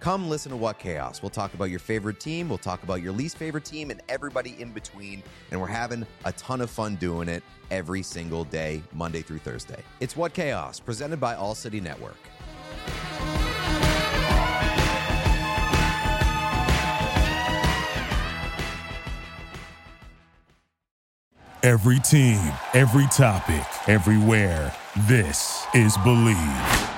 Come listen to What Chaos. We'll talk about your favorite team, we'll talk about your least favorite team, and everybody in between. And we're having a ton of fun doing it every single day, Monday through Thursday. It's What Chaos, presented by All City Network. Every team, every topic, everywhere. This is Bleav.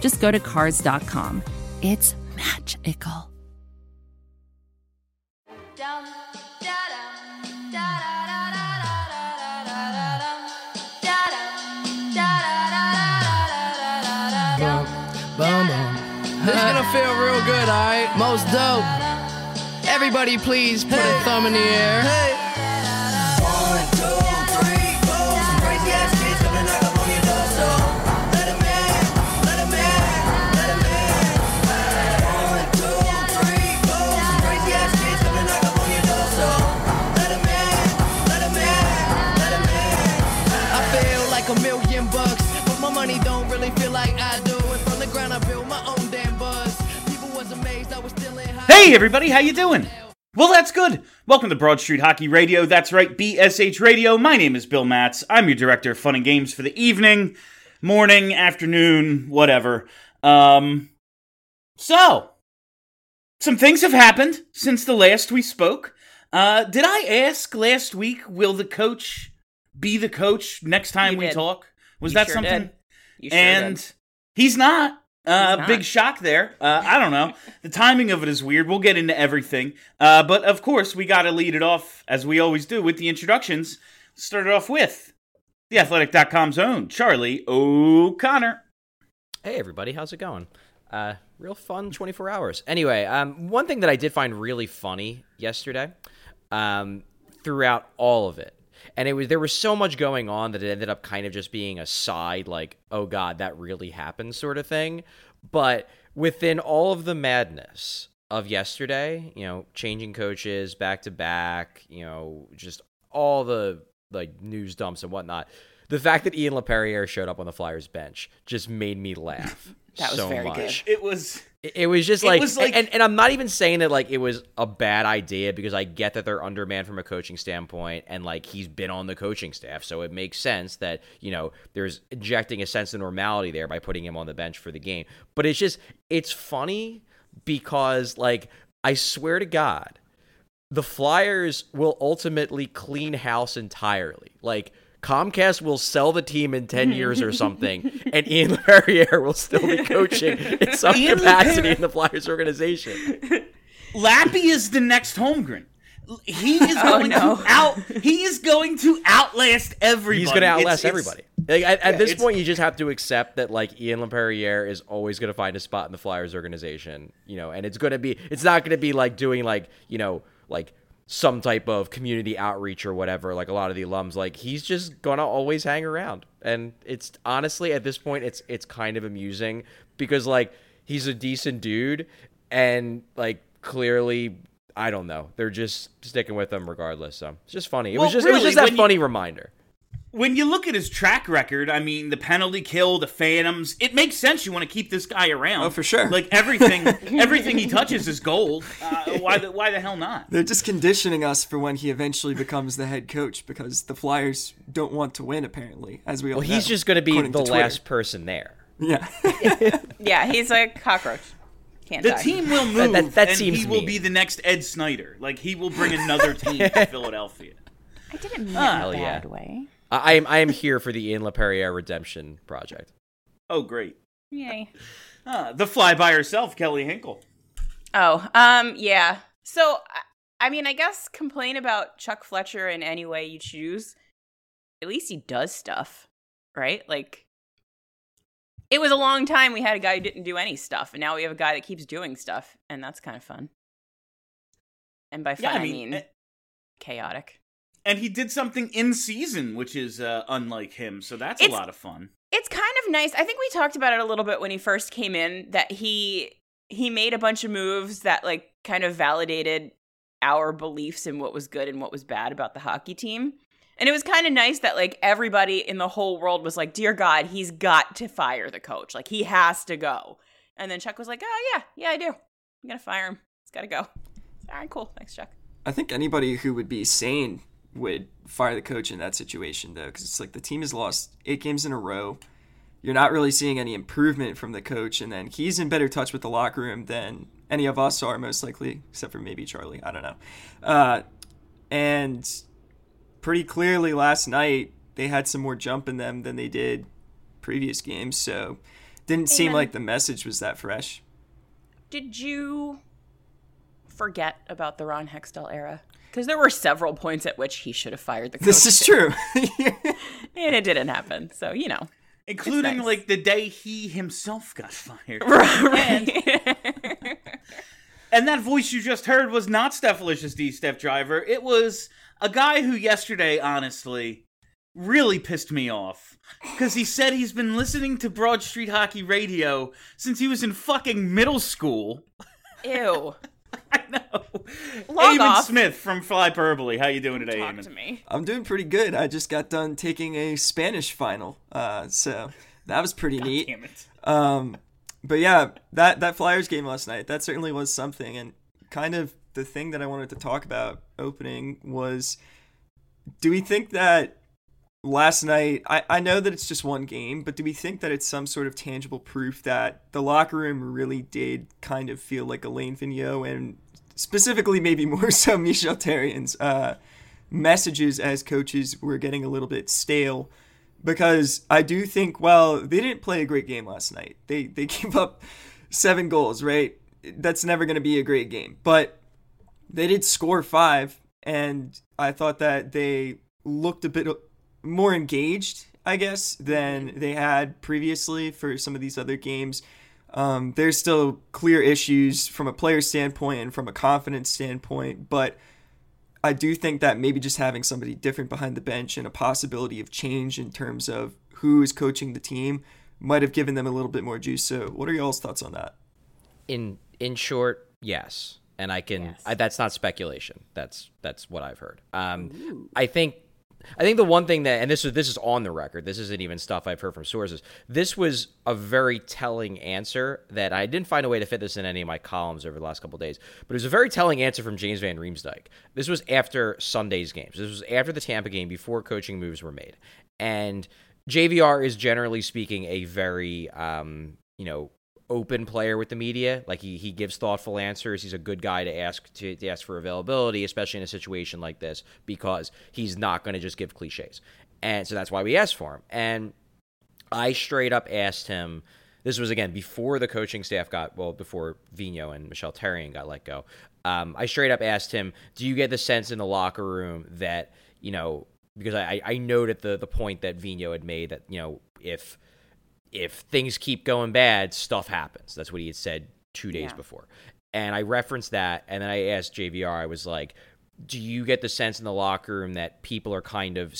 just go to cars.com. It's magical. Boom, boom. This is gonna feel real good, alright? Most dope. Everybody, please put a thumb in the air. Hey everybody, how you doing? Well, that's good. Welcome to Broad Street Hockey Radio. That's right, BSH Radio. My name is Bill Matz. I'm your director of fun and games for the evening, morning, afternoon, whatever. Um, so some things have happened since the last we spoke. Uh, did I ask last week? Will the coach be the coach next time You we did. talk? Was You that sure something? sure and did. he's not. Uh, Big shock there. Uh, I don't know. the timing of it is weird. We'll get into everything. Uh, but of course, we got to lead it off, as we always do, with the introductions. Start it off with theathletic.com's own Charlie O'Connor. Hey everybody, how's it going? Uh, real fun 24 hours. Anyway, um, one thing that I did find really funny yesterday, um, throughout all of it, and it was there was so much going on that it ended up kind of just being a side, like, oh god, that really happened, sort of thing. But within all of the madness of yesterday, you know, changing coaches back to back, you know, just all the like news dumps and whatnot. The fact that Ian LaPerriere showed up on the Flyers bench just made me laugh. That was so very much. It was. It- was just like, was like- and, and I'm not even saying that like it was a bad idea because I get that they're undermanned from a coaching standpoint and like he's been on the coaching staff, so it makes sense that you know there's injecting a sense of normality there by putting him on the bench for the game. But it's just it's funny because like I swear to God, the Flyers will ultimately clean house entirely. Like Comcast will sell the team in 10 hmm. years or something, and Ian LaPerriere will still be coaching in some Ian capacity LaPerriere- in the Flyers organization. Lappy is the next Holmgren. He is Oh, going no. to out. He is going to outlast everybody. He's going to outlast it's- everybody. Like, at at this point, you just have to accept that like Ian LaPerriere is always going to find a spot in the Flyers organization, you know, and it's going to be it's not going to be like doing like you know like some type of community outreach or whatever. Like a lot of the alums, like he's just to always hang around, and it's honestly at this point it's it's kind of amusing because like he's a decent dude, and like clearly. I don't know. They're just sticking with him regardless. So it's just funny. It Well, was just it was just that when you- funny reminder. When you look at his track record, I mean, the penalty kill, the phantoms, it makes sense. You want to keep this guy around. Oh, for sure. Like everything, everything he touches is gold. Uh, why the why the hell not? They're just conditioning us for when he eventually becomes the head coach because the Flyers don't want to win, apparently, as we all Well, he's just going to be the to last person there. Yeah. Yeah, he's a cockroach. Can't The die. team will move, that- that and seems he will mean. be the next Ed Snider. Like he will bring another team to Philadelphia. I didn't mean it hell in a yeah. bad way. I I am I am here for the Ian LaPerriere redemption project. Oh, great! Yay. Ah, the fly by herself, Kelly Hinkle. Oh, um, yeah. So, I- I mean, I guess complain about Chuck Fletcher in any way you choose. At least he does stuff, right? Like, it was a long time we had a guy who didn't do any stuff, and now we have a guy that keeps doing stuff, and that's kind of fun. And by fun, Yeah, I I mean, mean, eh, chaotic. And he did something in season, which is uh, unlike him. So that's a lot of fun. It's kind of nice. I think we talked about it a little bit when he first came in that he he made a bunch of moves that like kind of validated our beliefs in what was good and what was bad about the hockey team. And it was kind of nice that like everybody in the whole world was like, "Dear God, he's got to fire the coach. Like he has to go." And then Chuck was like, "Oh yeah, yeah, I do. I'm gonna fire him. He's got to go." All right, cool. Thanks, Chuck. I think anybody who would be sane would fire the coach in that situation, though, because it's like the team has lost eight games in a row. You're not really seeing any improvement from the coach, and then he's in better touch with the locker room than any of us are, most likely, except for maybe Charlie. I don't know. Uh, and pretty clearly last night, they had some more jump in them than they did previous games, so didn't seem like the message was that fresh. Did you forget about the Ron Hextall era? Because there were several points at which he should have fired the coach. This is true. and it didn't happen. So you know, Including nice. like the day he himself got fired. right? And that voice you just heard was not Stephalicious D Steph Driver. It was a guy who yesterday, honestly, really pissed me off. Because he said he's been listening to Broad Street Hockey Radio since he was in fucking middle school. Ew. I know. Log Eamon off. Smith from Flyperbole. How you doing today, Talk Eamon? to me. I'm doing pretty good. I just got done taking a Spanish final, uh, so that was pretty neat. Damn it. Um, but yeah, that that Flyers game last night that certainly was something, and kind of the thing that I wanted to talk about opening was, do we think that last night? I I know that it's just one game, but do we think that it's some sort of tangible proof that the locker room really did kind of feel like Alain Vigneault and specifically maybe more so Michel Therrien's uh, messages as coaches were getting a little bit stale because I do think well they didn't play a great game last night. They they gave up seven goals, right? That's never going to be a great game, but they did score five, and I thought that they looked a bit more engaged, I guess, than they had previously for some of these other games. Um, there's still clear issues from a player standpoint and from a confidence standpoint, but I do think that maybe just having somebody different behind the bench and a possibility of change in terms of who is coaching the team might have given them a little bit more juice. So, what are y'all's thoughts on that? In in short, yes, and I can. Yes. I, that's not speculation. That's that's what I've heard. Um, I think. I think the one thing that, and this is this is on the record. This isn't even stuff I've heard from sources. This was a very telling answer that I didn't find a way to fit this in any of my columns over the last couple days. But it was a very telling answer from James Van Riemsdyk. This was after Sunday's games. This was after the Tampa game, before coaching moves were made, and JVR is generally speaking a very, um, you know, open player with the media. Like he he gives thoughtful answers. He's a good guy to ask to, to ask for availability, especially in a situation like this, because he's not going to just give cliches. And so that's why we asked for him. And I straight up asked him. This was again before the coaching staff got well, before Vino and Michel Therrien got let go. Um, I straight up asked him, "Do you get the sense in the locker room that you know?" Because I, I noted the the point that Vino had made that you know if if things keep going bad, stuff happens. That's what he had said two days Yeah. before. And I referenced that, and then I asked JVR, I was like, do you get the sense in the locker room that people are kind of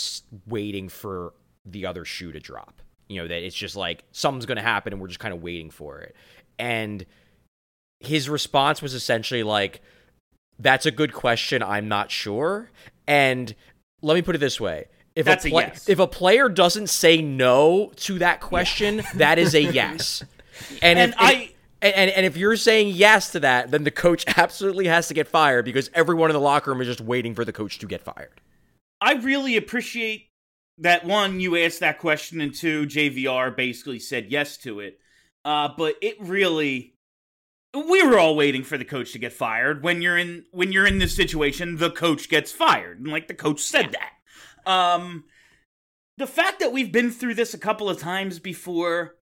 waiting for the other shoe to drop? You know, that it's just like something's going to happen and we're just kind of waiting for it. And his response was essentially like, that's a good question. I'm not sure. And let me put it this way. If That's a, a yes. if a player doesn't say no to that question, that is a yes. And, And if, I- and, and and if you're saying yes to that, then the coach absolutely has to get fired because everyone in the locker room is just waiting for the coach to get fired. I really appreciate that one, you asked that question, and two, JVR basically said yes to it. Uh, but it really, we were all waiting for the coach to get fired. When you're in when you're in this situation, the coach gets fired, and like the coach said that. Um, the fact that we've been through this a couple of times before,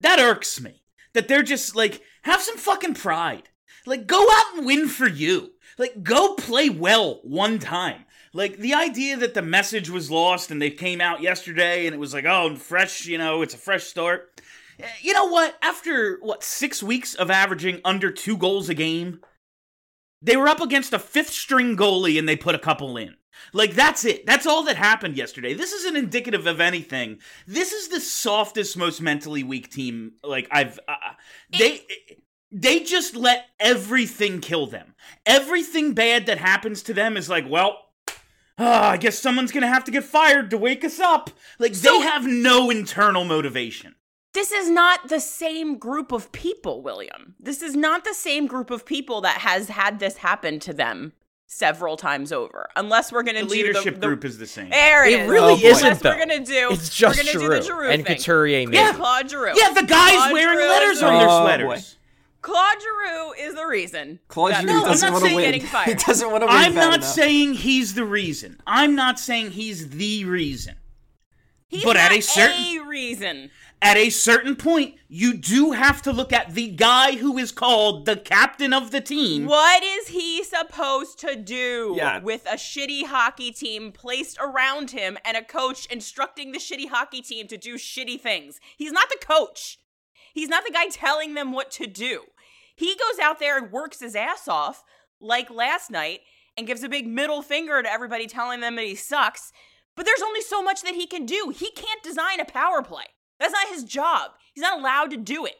that irks me. That they're just like have some fucking pride. Like go out and win for you. Like go play well one time. Like the idea that the message was lost and they came out yesterday and it was like, oh, fresh, you know, it's a fresh start. Eh, You know what? After what six weeks of averaging under two goals a game, they were up against a fifth string goalie and they put a couple in. Like that's it. That's all that happened yesterday. This isn't indicative of anything. This is the softest, most mentally weak team like I've. Uh, they they just let everything kill them. Everything bad that happens to them is like, well, ah, I guess someone's gonna have to get fired to wake us up. Like they have no internal motivation. This is not the same group of people, William. This is not the same group of people that has had this happen to them several times over. Unless we're going to do leadership the, the, group is the same. There it, It is. really Oh, isn't, Unless though. we're going to do. It's just we're gonna Giroux do the Giroux and thing. Couturier. maybe. Yeah, Claude Giroux. Yeah, the guys Claude wearing Giroux letters on their Oh, sweaters. boy. Claude Giroux is the reason. Claude that Giroux no, doesn't I'm not want to saying win. He doesn't want to win. I'm bad not enough. saying he's the reason. I'm not saying he's the reason. He's but at not a certain- a reason. At a certain point, you do have to look at the guy who is called the captain of the team. What is he supposed to do Yeah. with a shitty hockey team placed around him and a coach instructing the shitty hockey team to do shitty things? He's not the coach. He's not the guy telling them what to do. He goes out there and works his ass off, like last night, and gives a big middle finger to everybody telling them that he sucks. But there's only so much that he can do. He can't design a power play. That's not his job. He's not allowed to do it.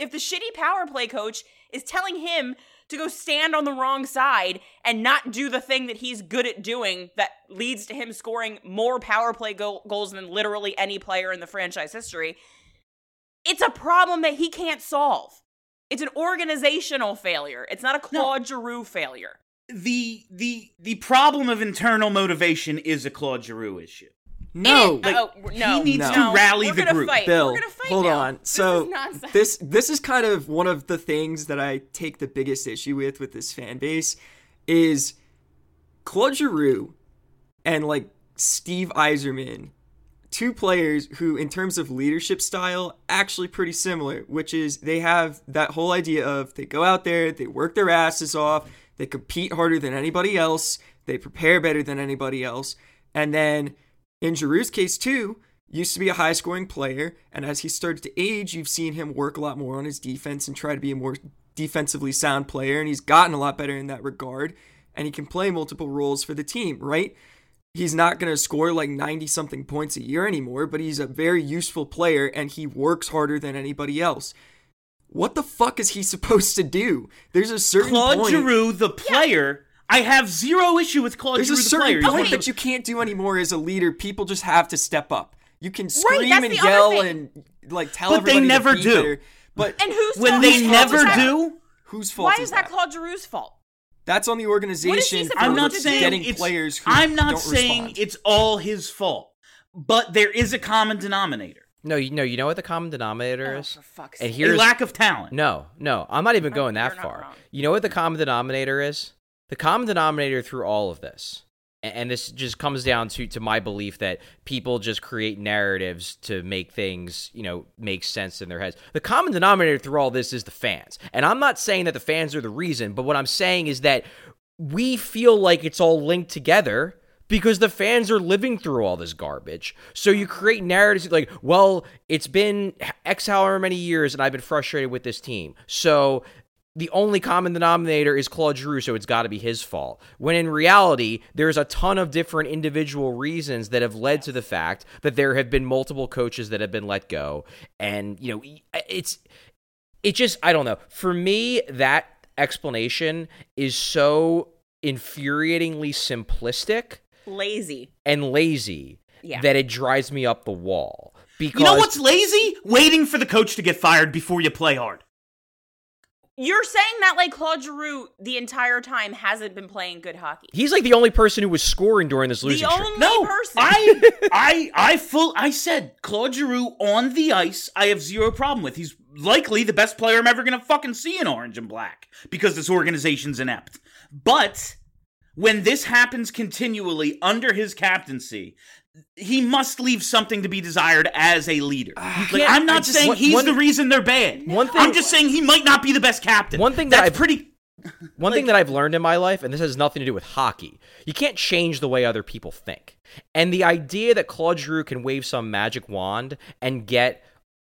If the shitty power play coach is telling him to go stand on the wrong side and not do the thing that he's good at doing that leads to him scoring more power play go- goals than literally any player in the franchise history, it's a problem that he can't solve. It's an organizational failure. It's not a Claude Giroux failure. The the the problem of internal motivation is a Claude Giroux issue. No, It- oh, no, he needs No. to rally We're the gonna group. Fight. Bill, We're fight hold now. on. This So is this this is kind of one of the things that I take the biggest issue with with this fan base is Claude Giroux and like Steve Yzerman, two players who, in terms of leadership style, actually pretty similar. Which is they have that whole idea of they go out there, they work their asses off, they compete harder than anybody else, they prepare better than anybody else, and then in Giroux's case too, used to be a high scoring player, and as he started to age, you've seen him work a lot more on his defense and try to be a more defensively sound player, and he's gotten a lot better in that regard, and he can play multiple roles for the team, right? He's not going to score like 90 something points a year anymore, but he's a very useful player and he works harder than anybody else. What the fuck is he supposed to do? There's a certain Claude point. Giroux, the player, I have zero issue with Claude There's Giroux, a the certain player. Point of the- that you can't do anymore as a leader. People just have to step up. You can scream that's and the other yell thing. and like tell But they everybody to never be do. better, But and whose when they whose never do, whose fault Why is is that Claude Giroux's fault? That's on the organization for I'm not saying getting it's, players who I'm not don't saying respond. it's all his fault, but there is a common denominator: No, you know, you know what the common denominator oh, is. Oh, for fuck's and here's a lack of talent. No, no, I'm not even going you're that far. wrong. You know what the common denominator is? The common denominator through all of this, and this just comes down to to my belief that people just create narratives to make things, you know, make sense in their heads. The common denominator through all this is the fans, and I'm not saying that the fans are the reason, but what I'm saying is that we feel like it's all linked together because the fans are living through all this garbage. So you create narratives like, well, it's been X however many years and I've been frustrated with this team. So the only common denominator is Claude Giroux, so it's got to be his fault. When in reality, there's a ton of different individual reasons that have led to the fact that there have been multiple coaches that have been let go. And, you know, it's it just I don't know. For me, that explanation is so infuriatingly simplistic Lazy. and lazy Yeah. that it drives me up the wall. Because You know what's lazy? Waiting for the coach to get fired before you play hard. You're saying that like Claude Giroux the entire time hasn't been playing good hockey. he's like the only person who was scoring during this losing the streak. only No, person. I, I, I full. I said Claude Giroux on the ice. I have zero problem with. He's likely the best player I'm ever going to fucking see in orange and black because this organization's inept. But when this happens continually under his captaincy, he must leave something to be desired as a leader. Ah, like, I'm not just- saying one- he's one- the reason they're bad. One thing- I'm just saying he might not be the best captain. One thing that that's I've- pretty. One thing that I've learned in my life, and this has nothing to do with hockey, you can't change the way other people think. And the idea that Claude Giroux can wave some magic wand and get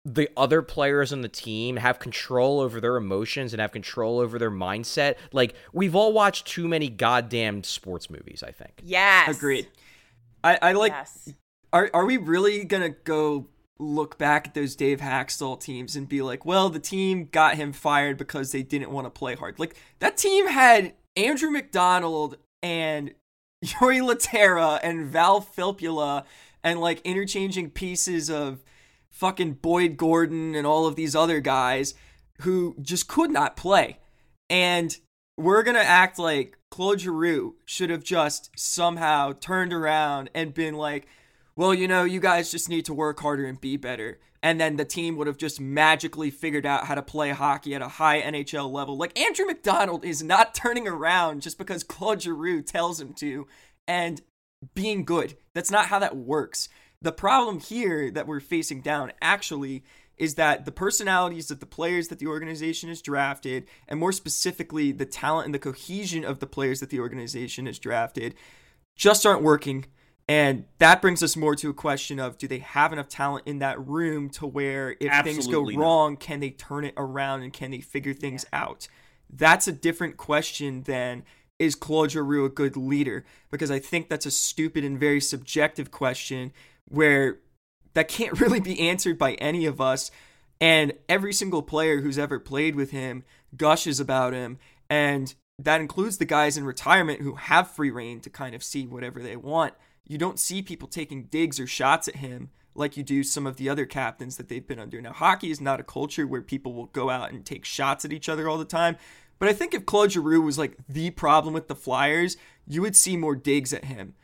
the other players on the team have control over their emotions and have control over their mindset, like we've all watched too many goddamn sports movies. I think. Yes. Agreed. I, I like. Yes. Are are we really gonna go look back at those Dave Hakstol teams and be like, well, the team got him fired because they didn't want to play hard? Like that team had Andrew McDonald and Jori Lehtera and Val Filppula and like interchanging pieces of fucking Boyd Gordon and all of these other guys who just could not play. And we're to act like Claude Giroux should have just somehow turned around and been like, well, you know, you guys just need to work harder and be better. And then the team would have just magically figured out how to play hockey at a high NHL level. Like Andrew McDonald is not turning around just because Claude Giroux tells him to and being good. That's not how that works. The problem here that we're facing down actually is that the personalities of the players that the organization has drafted, and more specifically, the talent and the cohesion of the players that the organization has drafted, just aren't working. And that brings us more to a question of do they have enough talent in that room to where if things go not. wrong, can they turn it around and can they figure things out? That's a different question than is Claude Giroux a good leader? Because I think that's a stupid and very subjective question where that can't really be answered by any of us. And every single player who's ever played with him gushes about him. And that includes the guys in retirement who have free reign to kind of see whatever they want. You don't see people taking digs or shots at him like you do some of the other captains that they've been under. Now, hockey is not a culture where people will go out and take shots at each other all the time. But I think if Claude Giroux was like the problem with the Flyers, you would see more digs at him.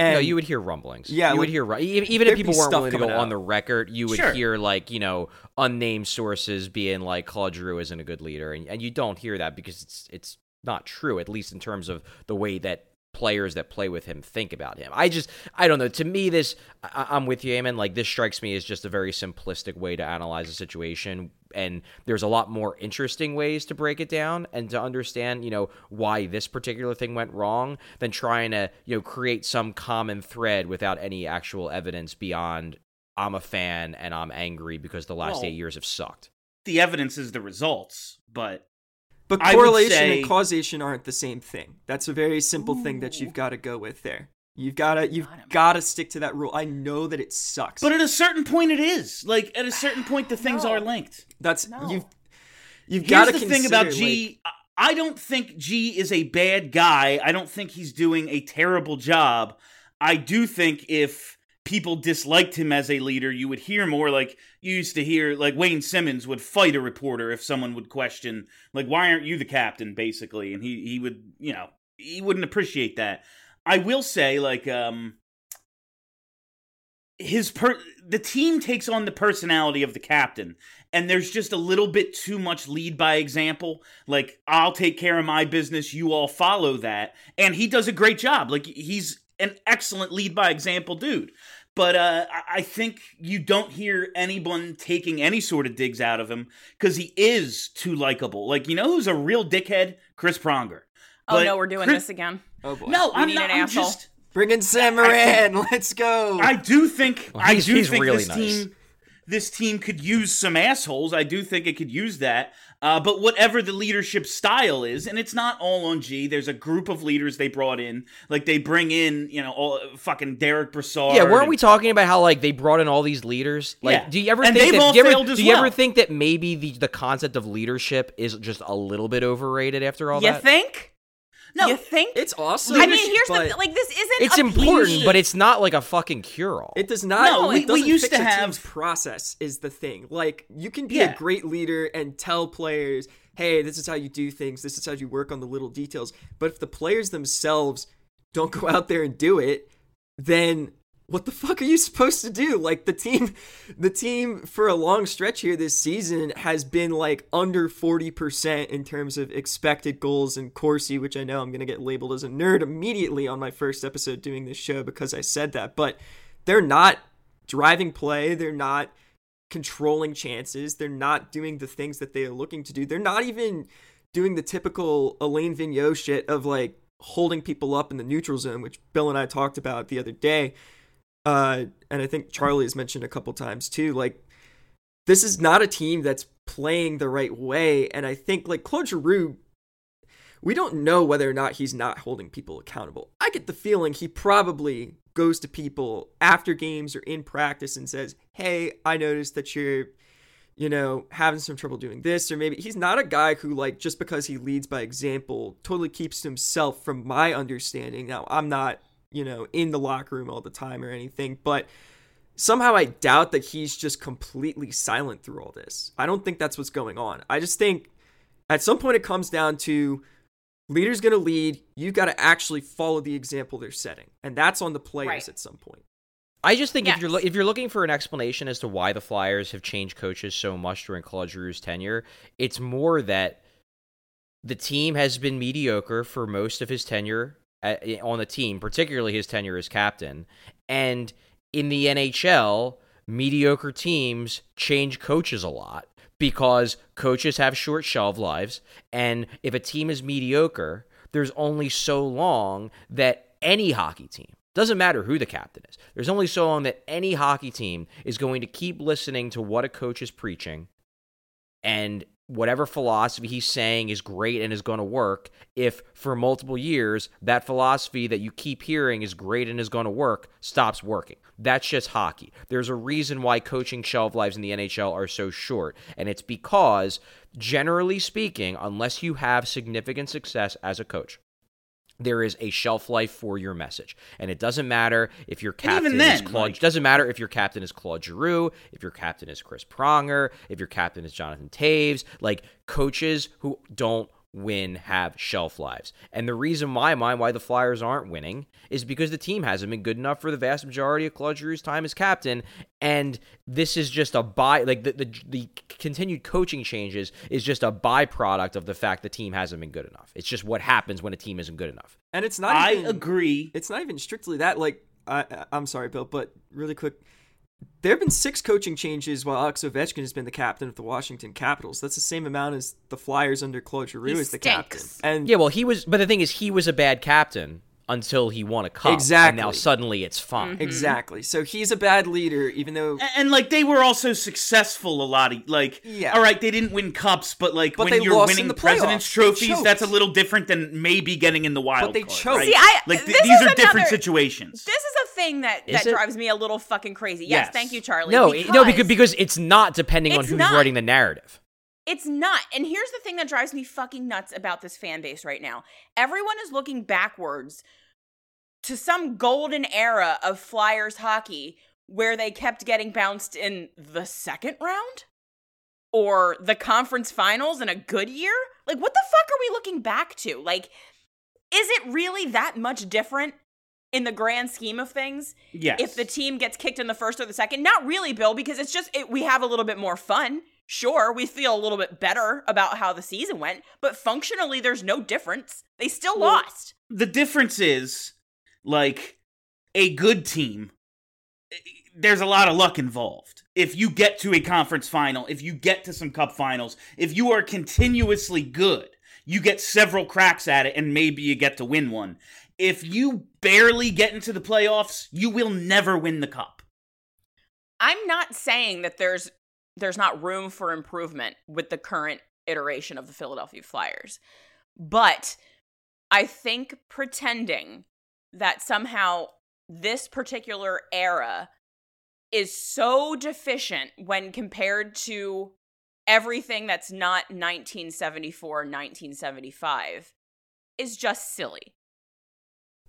And no, you would hear rumblings. Yeah, you would hear even if people weren't willing to go coming on the record, you would Sure. hear like you know unnamed sources being like Claude Giroux isn't a good leader, and, and you don't hear that because it's it's not true, at least in terms of the way that players that play with him think about him. I just I don't know. To me, this I, I'm with you, Eamon. Like this strikes me as just a very simplistic way to analyze a situation. And there's a lot more interesting ways to break it down and to understand, you know, why this particular thing went wrong than trying to, you know, create some common thread without any actual evidence beyond I'm a fan and I'm angry because the last Well- eight years have sucked. The evidence is the results, but But correlation say- and causation aren't the same thing. That's a very simple thing that you've got to go with there. You've got to you've got to stick to that rule. I know that it sucks. but at a certain point, it is like at a certain point the things No. are linked. that's No. you've you've got Here's to the thing about consider, G. I I don't think G is a bad guy. I don't think he's doing a terrible job. I do think if people disliked him as a leader, you would hear more like you used to hear like Wayne Simmonds would fight a reporter if someone would question like why aren't you the captain basically and he he would, you know, he wouldn't appreciate that. I will say like um his per the team takes on the personality of the captain and there's just a little bit too much lead by example like i'll take care of my business you all follow that and he does a great job like he's an excellent lead by example dude but uh, I- think you don't hear anyone taking any sort of digs out of him because he is too likable. Like you know who's a real dickhead? Chris Pronger. Oh But no, we're doing Chris- this again. Oh boy. No, We I'm need not. an I'm asshole. just. bring in Sam Morin. Let's go. I do think Well, I do he's think really this nice. team this team could use some assholes. I do think it could use that. Uh, but whatever the leadership style is, and it's not all on G. There's a group of leaders they brought in. Like they bring in, you know, all fucking Derek Brassard. Yeah, weren't and- we talking about how like they brought in all these leaders? Like, Yeah. do you ever And think they've that, all do you ever, as do you ever think that maybe the the concept of leadership is just a little bit overrated after all that? You that? think? No, you think? it's awesome. I mean, here's but the like. This isn't. it's a important, cliche. but it's not like a fucking cure all. It does not. No, it we- we used fix to a have- team's process. Is the thing. Like you can be Yeah. a great leader and tell players, "Hey, this is how you do things. This is how you work on the little details." But if the players themselves don't go out there and do it, then what the fuck are you supposed to do? Like the team the team for a long stretch here this season has been like under 40% in terms of expected goals and Corsi, which I know I'm going to get labeled as a nerd immediately on my first episode doing this show because I said that, but they're not driving play, they're not controlling chances, they're not doing the things that they are looking to do. They're not even doing the typical Alain Vigneault shit of like holding people up in the neutral zone, which Bill and I talked about the other day uh, and I think Charlie has mentioned a couple times too. Like, this is not a team that's playing the right way, and I think like Claude Giroux, we don't know whether or not he's not holding people accountable. I get the feeling he probably goes to people after games or in practice and says, "Hey, I noticed that you're." You know, having some trouble doing this, or maybe he's not a guy who, like, just because he leads by example, totally keeps himself, from my understanding. Now, I'm not you know, in the locker room all the time or anything, but somehow I doubt that he's just completely silent through all this. I don't think that's what's going on. I just think at some point it comes down to leader's going to lead, you've got to actually follow the example they're setting. And that's on the players Right. at some point. I just think if you're lo- if you're looking for an explanation as to why the Flyers have changed coaches so much during Claude Giroux's tenure, it's more that the team has been mediocre for most of his tenure at, on the team, particularly his tenure as captain. And in the NHL, mediocre teams change coaches a lot because coaches have short shelf lives. And if a team is mediocre, there's only so long that any hockey team, doesn't matter who the captain is, there's only so long that any hockey team is going to keep listening to what a coach is preaching and whatever philosophy he's saying is great and is going to work if for multiple years that philosophy that you keep hearing is great and is going to work stops working. That's just hockey. There's a reason why coaching shelf lives in the NHL are so short and it's because generally speaking unless you have significant success as a coach there is a shelf life for your message. And it doesn't matter if your captain even is Claude like- doesn't matter if your captain is Claude Giroux, if your captain is Chris Pronger, if your captain is Jonathan Toews, like coaches who don't win have shelf lives. And the reason why my why the Flyers aren't winning is because the team hasn't been good enough for the vast majority of Claude Giroux's time as captain. And this is just a by like the, the the continued coaching changes is just a byproduct of the fact the team hasn't been good enough. It's just what happens when a team isn't good enough. And it's not I even agree. it's not even strictly that. Like, I, I- I'm sorry, Bill, but really quick, there have been six coaching changes while Alex Ovechkin has been the captain of the Washington Capitals. That's the same amount as the Flyers under Claude Giroux He as the captain. And Yeah, well, he was, but the thing is, he was a bad captain until he won a cup. Exactly. And now suddenly it's fine. Mm-hmm. exactly. So he's a bad leader, even though. And, and, like they were also successful a lot of like Yeah. all right they didn't win cups but like But when they you're lost winning the president's trophies that's a little different than maybe getting in the wild But they card, choked. right? See, I- like th- these is are different situations This is a thing that, Is that it? drives me a little fucking crazy. Yes, Yes. thank you, Charlie. No, it- no, because because it's not depending on who's not. writing the narrative. It's not. And here's the thing that drives me fucking nuts about this fan base right now. Everyone is looking backwards to some golden era of Flyers hockey where they kept getting bounced in the second round or the conference finals in a good year. Like, what the fuck are we looking back to? Like, is it really that much different in the grand scheme of things? yes if the team gets kicked in the first or the second. Not really, Bill, because it's just it, we have a little bit more fun. Sure, we feel a little bit better about how the season went, but functionally, there's no difference. They still Well, lost. the difference is like a good team eh, there's a lot of luck involved if you get to a conference final if you get to some cup finals if you are continuously good you get several cracks at it and maybe you get to win one if you barely get into the playoffs you will never win the cup I'm not saying that there's there's not room for improvement with the current iteration of the Philadelphia Flyers. But I think pretending that somehow this particular era is so deficient when compared to everything that's not 1974 1975 is just silly.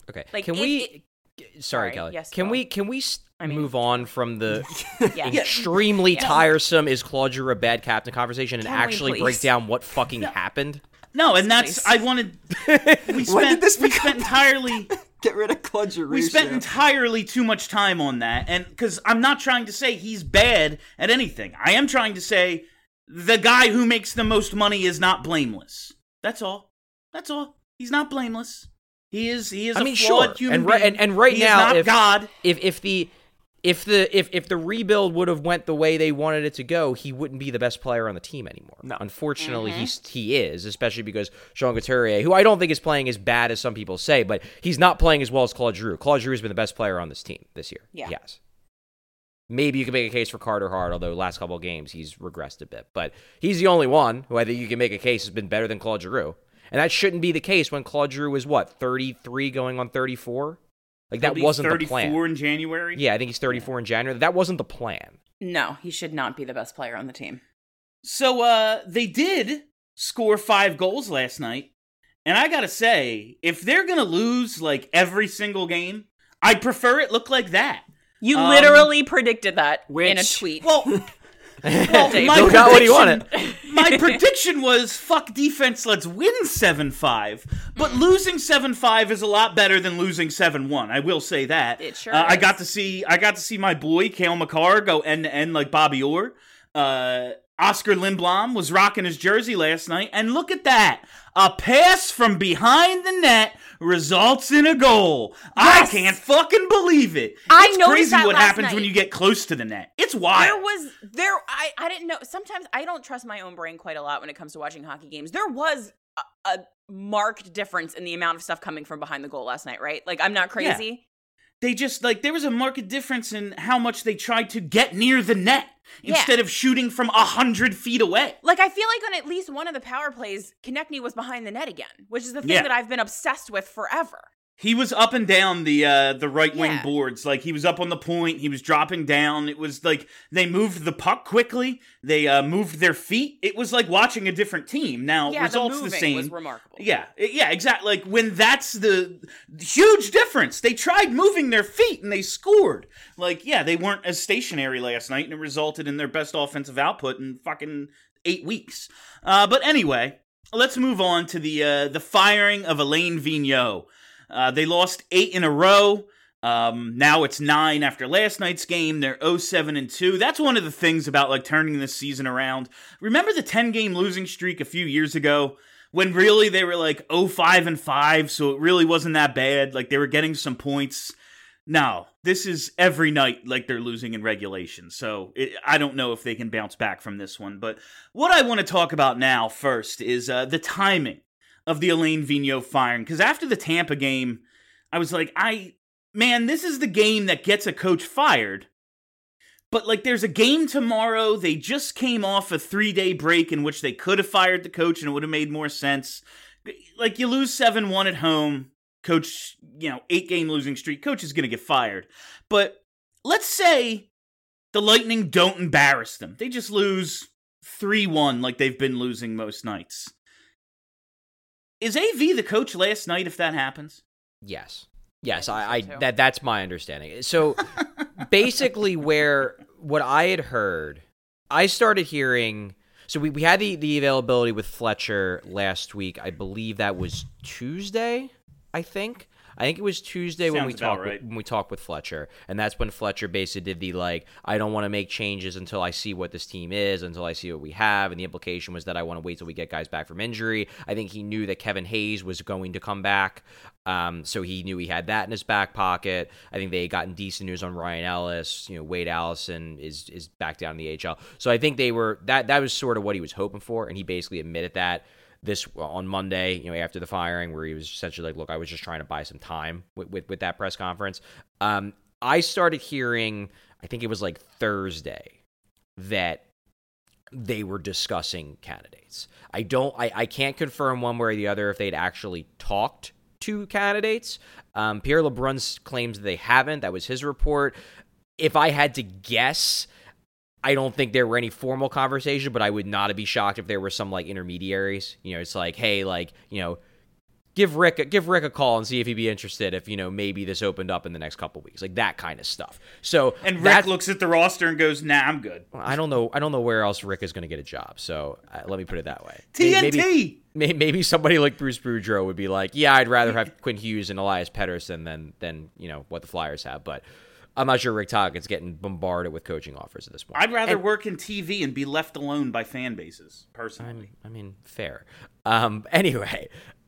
Okay. Like, can it- we? it- sorry, Sorry, Kelly. yes, can we? Can we I mean- move on from the Yeah. extremely tiresome is Claude Giroux a bad captain conversation and Can actually break down what fucking happened? no and that's i wanted we spent did this we spent entirely Get rid of Claude Giroux. We spent Shep. entirely too much time on that, and because I'm not trying to say he's bad at anything, I am trying to say the guy who makes the most money is not blameless. That's all. That's all. He's not blameless. He is. He is. I a mean, flawed sure. human And right, being. and, and right He now, is not if God. if if the if the if if the rebuild would have went the way they wanted it to go, he wouldn't be the best player on the team anymore. No. Unfortunately, mm-hmm. he's he is, especially because Sean Couturier, who I don't think is playing as bad as some people say, but he's not playing as well as Claude Giroux. Claude Giroux has been the best player on this team this year. Yeah. Yes. Maybe you can make a case for Carter Hart, although last couple of games he's regressed a bit. But he's the only one who I think you can make a case has been better than Claude Giroux. And that shouldn't be the case when Claude Giroux is what, 33 going on 34? Like that wasn't the 34 plan. in January. Yeah, I think he's 34 in January. That wasn't the plan. No, he should not be the best player on the team. So uh they did score 5 goals last night. And I got to say, if they're going to lose like every single game, I'd prefer it look like that. You Um, literally predicted that in a tweet. Well, well Dave. my got what he prediction- my prediction was fuck defense, let's win 7-5. But losing 7-5 is a lot better than losing 7-1. I will say that. It sure Uh, I got to see I got to see my boy Cale Makar go end to end like Bobby Orr. Uh, Oscar Lindblom was rocking his jersey last night, and look at that. A pass from behind the net results in a goal. I can't fucking believe it. I it's crazy that what happens when you get close to the net. It's wild. There was there I I didn't know. Sometimes I don't trust my own brain quite a lot when it comes to watching hockey games. There was a, a marked difference in the amount of stuff coming from behind the goal last night, right? Like I'm not crazy. they just like there was a marked difference in how much they tried to get near the net Yeah. instead of shooting from a hundred feet away. Like I feel like on at least one of the power plays, Konecny was behind the net again, which is the thing Yeah. that I've been obsessed with forever. He was up and down the uh, the right wing Yeah. boards. Like he was up on the point, he was dropping down. It was like they moved the puck quickly. They uh, moved their feet. It was like watching a different team. Now Yeah, results the the, same. was remarkable. Yeah, yeah, exactly. Like when that's the huge difference. They tried moving their feet and they scored. Like yeah, they weren't as stationary last night, and it resulted in their best offensive output in fucking eight weeks. Uh, but anyway, let's move on to the uh, the firing of Alain Vigneault. Uh, they lost eight in a row. Um, now it's nine after last night's game. They're 07 and 2. That's one of the things about like turning this season around. Remember the 10 game losing streak a few years ago when really they were like 05 and 5, so it really wasn't that bad. Like they were getting some points. Now, this is every night like they're losing in regulation. So it, I don't know if they can bounce back from this one. But what I want to talk about now first is uh, the timing of the Alain Vigneault firing. Because after the Tampa game, I was like, I man, this is the game that gets a coach fired. But like, there's a game tomorrow. They just came off a three day break in which they could have fired the coach and it would have made more sense. Like, you lose 7 1 at home. Coach, you know, eight game losing streak. Coach is going to get fired. But let's say the Lightning don't embarrass them. They just lose 3 1 like they've been losing most nights. Is AV the coach last night if that happens? Yes. Yes, I I, I think so, too. that that's my understanding. So basically where what I had heard, I started hearing so we, we had the, the availability with Fletcher last week. I believe that was Tuesday, I think. I think it was Tuesday when we Sounds talked right. with, when we talked with Fletcher, and that's when Fletcher basically did the like, I don't want to make changes until I see what this team is, until I see what we have, and the implication was that I want to wait till we get guys back from injury. I think he knew that Kevin Hayes was going to come back, um, so he knew he had that in his back pocket. I think they had gotten decent news on Ryan Ellis. You know, Wade Allison is is back down in the HL, so I think they were that that was sort of what he was hoping for, and he basically admitted that this on Monday, you know, after the firing, where he was essentially like, "Look, I was just trying to buy some time with with, with that press conference." Um, I started hearing, I think it was like Thursday, that they were discussing candidates. I don't, I, I can't confirm one way or the other if they'd actually talked to candidates. Um, Pierre LeBrun claims they haven't. That was his report. If I had to guess, I don't think there were any formal conversation, but I would not be shocked if there were some like intermediaries. You know, it's like, hey, like, you know, give Rick a, give Rick a call and see if he'd be interested if you know maybe this opened up in the next couple weeks, like that kind of stuff. So And Rick looks at the roster and goes, "Nah, I'm good." I don't know. I don't know where else Rick is going to get a job. So uh, let me put it that way. TNT. Maybe- may- maybe somebody like Bruce Boudreau would be like, yeah, I'd rather have Quinn Hughes and Elias Pettersson than than you know what the Flyers have, but. I'm not sure Rick Tocchet's getting bombarded with coaching offers at this point. I'd rather And- work in TV and be left alone by fan bases, personally. I mean, fair. Um, anyway,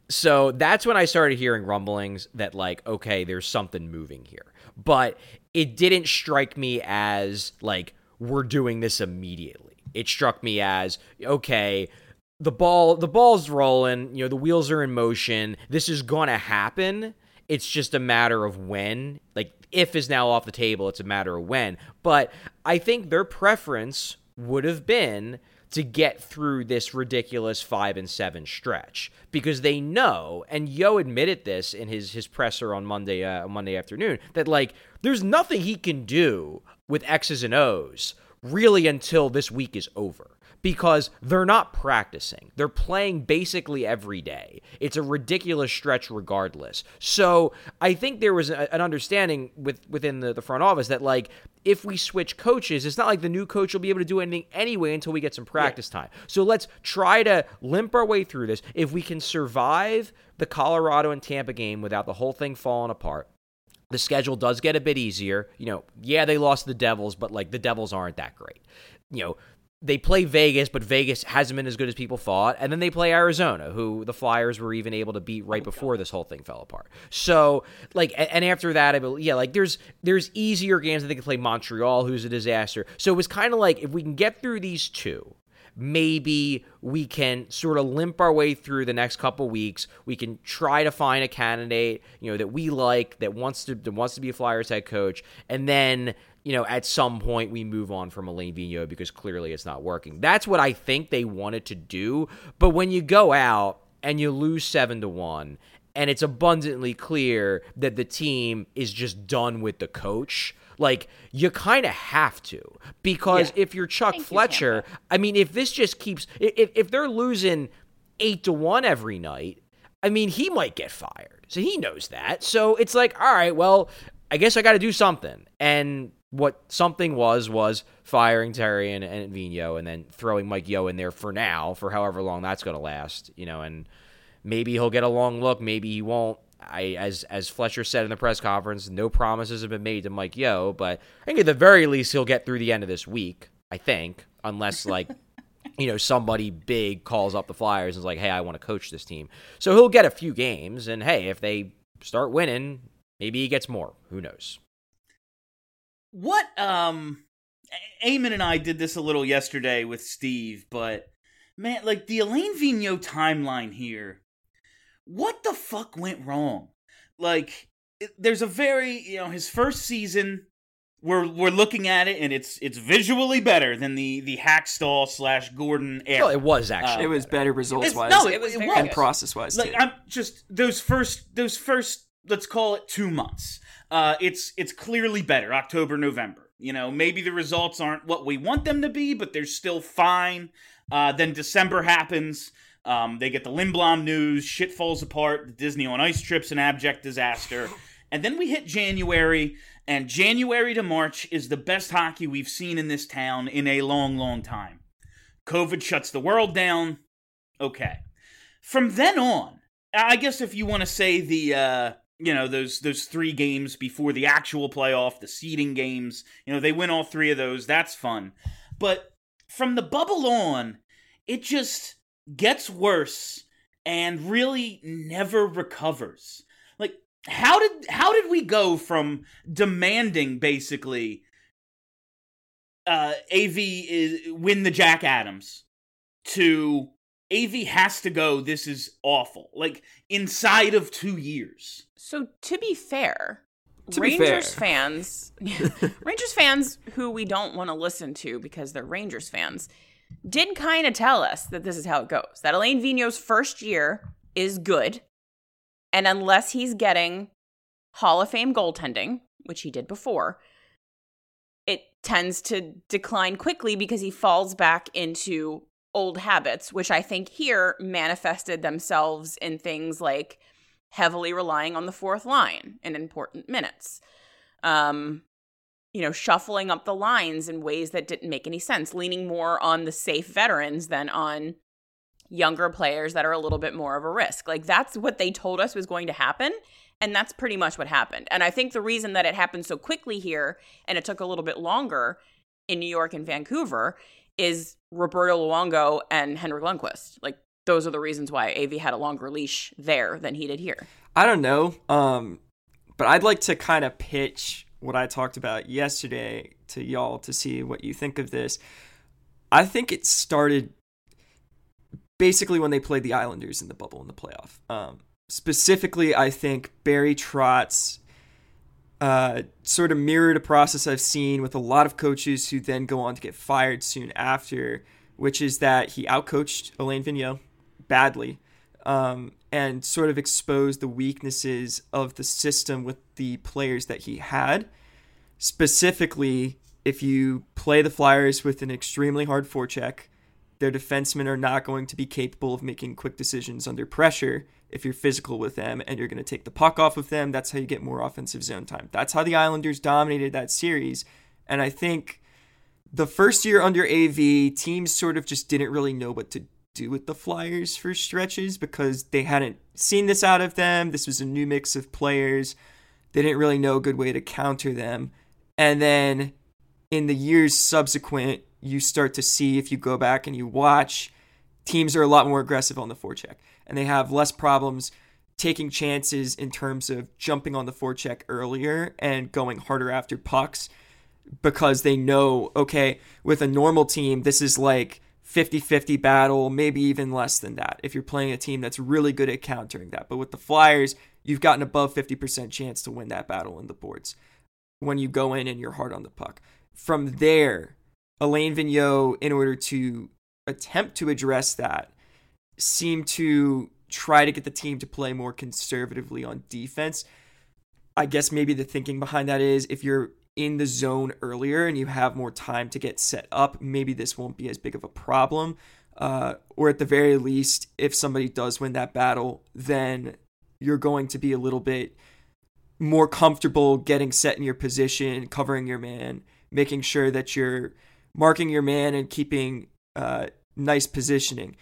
so that's when I started hearing rumblings that, like, okay, there's something moving here. But it didn't strike me as, like, we're doing this immediately. It struck me as, okay, the ball the ball's rolling, you know, the wheels are in motion. This is gonna happen. It's just a matter of when. Like if is now off the table, it's a matter of when. But I think their preference would have been to get through this ridiculous 5 and 7 stretch because they know and Yeo admitted this in his his presser on Monday uh, Monday afternoon that like there's nothing he can do with X's and O's really until this week is over because they're not practicing. They're playing basically every day. It's a ridiculous stretch regardless. So I think there was a, an understanding with within the, the front office that like if we switch coaches, it's not like the new coach will be able to do anything anyway until we get some practice time. So let's try to limp our way through this. If we can survive the Colorado and Tampa game without the whole thing falling apart, the schedule does get a bit easier. You know, yeah, they lost the Devils, but like the Devils aren't that great. You know, they play Vegas, but Vegas hasn't been as good as people thought. And then they play Arizona, who the Flyers were even able to beat right oh, before this whole thing fell apart. So, like, and after that, I believe, yeah, like there's there's easier games. that they can play Montreal, who's a disaster. So it was kind of like if we can get through these two, maybe we can sort of limp our way through the next couple weeks. We can try to find a candidate, you know, that we like that wants to that wants to be a Flyers head coach, and then you know, at some point we move on from Alain Vigneault because clearly it's not working. That's what I think they wanted to do. But when you go out and you lose seven to one, and it's abundantly clear that the team is just done with the coach. Like you kind of have to because if you're Chuck Fletcher, I mean, if this just keeps, if if they're losing eight to one every night, I mean, he might get fired. So he knows that. So it's like, all right, well, I guess I got to do something. And what something was was firing Terry and, and Vino and then throwing Mike Yeo in there for now, for however long that's going to last, you know, and maybe he'll get a long look, maybe he won't. I, as as Fletcher said in the press conference, no promises have been made to Mike Yeo, but I think at the very least he'll get through the end of this week. I think, unless like you know somebody big calls up the Flyers and is like, "Hey, I want to coach this team," so he'll get a few games, and hey, if they start winning, maybe he gets more. Who knows? What um A- Eamon and I did this a little yesterday with Steve, but man, like the Alain Vigneault timeline here, what the fuck went wrong? Like it, there's a very, you know, his first season we're we're looking at it and it's it's visually better than the the Hakstol slash Gordon era. Well, it was actually. It was better results wise. no, it, It was it was and process wise like too. I'm just those first those first let's call it two months. Uh, it's it's clearly better October November. You know maybe the results aren't what we want them to be, but they're still fine. Uh, then December happens. Um, they get the Lindblom news. Shit falls apart. The Disney on Ice trip's an abject disaster. And then we hit January, and January to March is the best hockey we've seen in this town in a long, long time. COVID shuts the world down. Okay. From then on, I guess if you want to say the uh, you know those those three games before the actual playoff, the seeding games, you know they win all three of those. That's fun. But from the bubble on, it just gets worse and really never recovers. Like how did how did we go from demanding basically uh AV is win the Jack Adams to AV has to go this is awful. Like inside of 2 years. So to be fair, To Rangers fair. fans, Rangers fans who we don't want to listen to because they're Rangers fans, did kind of tell us that this is how it goes. That Alain Vino's first year is good, and unless he's getting Hall of Fame goaltending, which he did before, it tends to decline quickly because he falls back into old habits, which I think here manifested themselves in things like heavily relying on the fourth line in important minutes. Um, you know, shuffling up the lines in ways that didn't make any sense, leaning more on the safe veterans than on younger players that are a little bit more of a risk. Like that's what they told us was going to happen. And that's pretty much what happened. And I think the reason that it happened so quickly here and it took a little bit longer in New York and Vancouver is Roberto Luongo and Henrik Lundqvist. Like those are the reasons why AV had a longer leash there than he did here. I don't know. Um, but I'd like to kind of pitch what I talked about yesterday to y'all to see what you think of this. I think it started basically when they played the Islanders in the bubble in the playoff. Um, specifically, I think Barry Trotz uh, sort of mirrored a process I've seen with a lot of coaches who then go on to get fired soon after, which is that he outcoached Alain Vigneault badly um, and sort of exposed the weaknesses of the system with the players that he had. Specifically, if you play the Flyers with an extremely hard forecheck, their defensemen are not going to be capable of making quick decisions under pressure if you're physical with them and you're going to take the puck off of them. That's how you get more offensive zone time. That's how the Islanders dominated that series. And I think the first year under AV, teams sort of just didn't really know what to do with the Flyers for stretches because they hadn't seen this out of them. This was a new mix of players. They didn't really know a good way to counter them. And then in the years subsequent, you start to see if you go back and you watch, teams are a lot more aggressive on the forecheck and they have less problems taking chances in terms of jumping on the forecheck earlier and going harder after pucks because they know, okay, with a normal team, this is like 50 50 battle, maybe even less than that if you're playing a team that's really good at countering that. But with the Flyers, you've got an above 50% chance to win that battle in the boards when you go in and you're hard on the puck. From there, Alain Vigneault, in order to attempt to address that, seemed to try to get the team to play more conservatively on defense. I guess maybe the thinking behind that is if you're in the zone earlier and you have more time to get set up, maybe this won't be as big of a problem. Uh, or at the very least, if somebody does win that battle, then you're going to be a little bit more comfortable getting set in your position, covering your man, making sure that you're marking your man and keeping uh, nice positioning.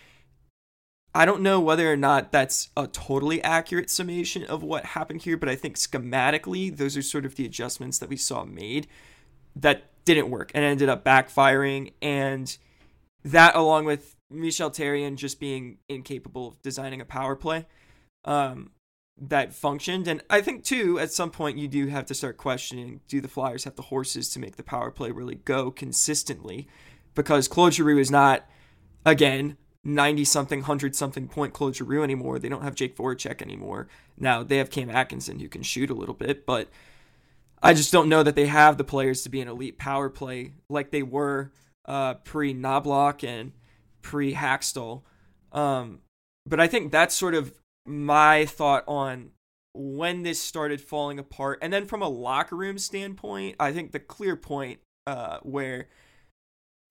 I don't know whether or not that's a totally accurate summation of what happened here, but I think schematically, those are sort of the adjustments that we saw made that didn't work and ended up backfiring. And that, along with Michel Therrien just being incapable of designing a power play, um, that functioned. And I think, too, at some point, you do have to start questioning do the Flyers have the horses to make the power play really go consistently? Because Claude Giroux is not, again, 90 something, 100 something point Claude Giroux anymore. They don't have Jake Voracek anymore. Now, they have Cam Atkinson who can shoot a little bit, but I just don't know that they have the players to be an elite power play like they were uh, pre Knoblauch and pre Hakstol. Um, but I think that's sort of my thought on when this started falling apart. And then from a locker room standpoint, I think the clear point uh, where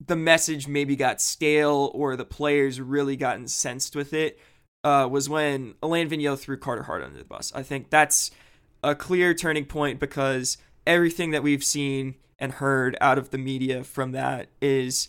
the message maybe got stale or the players really got incensed with it uh, was when Alain Vigneault threw Carter Hart under the bus. I think that's a clear turning point because everything that we've seen and heard out of the media from that is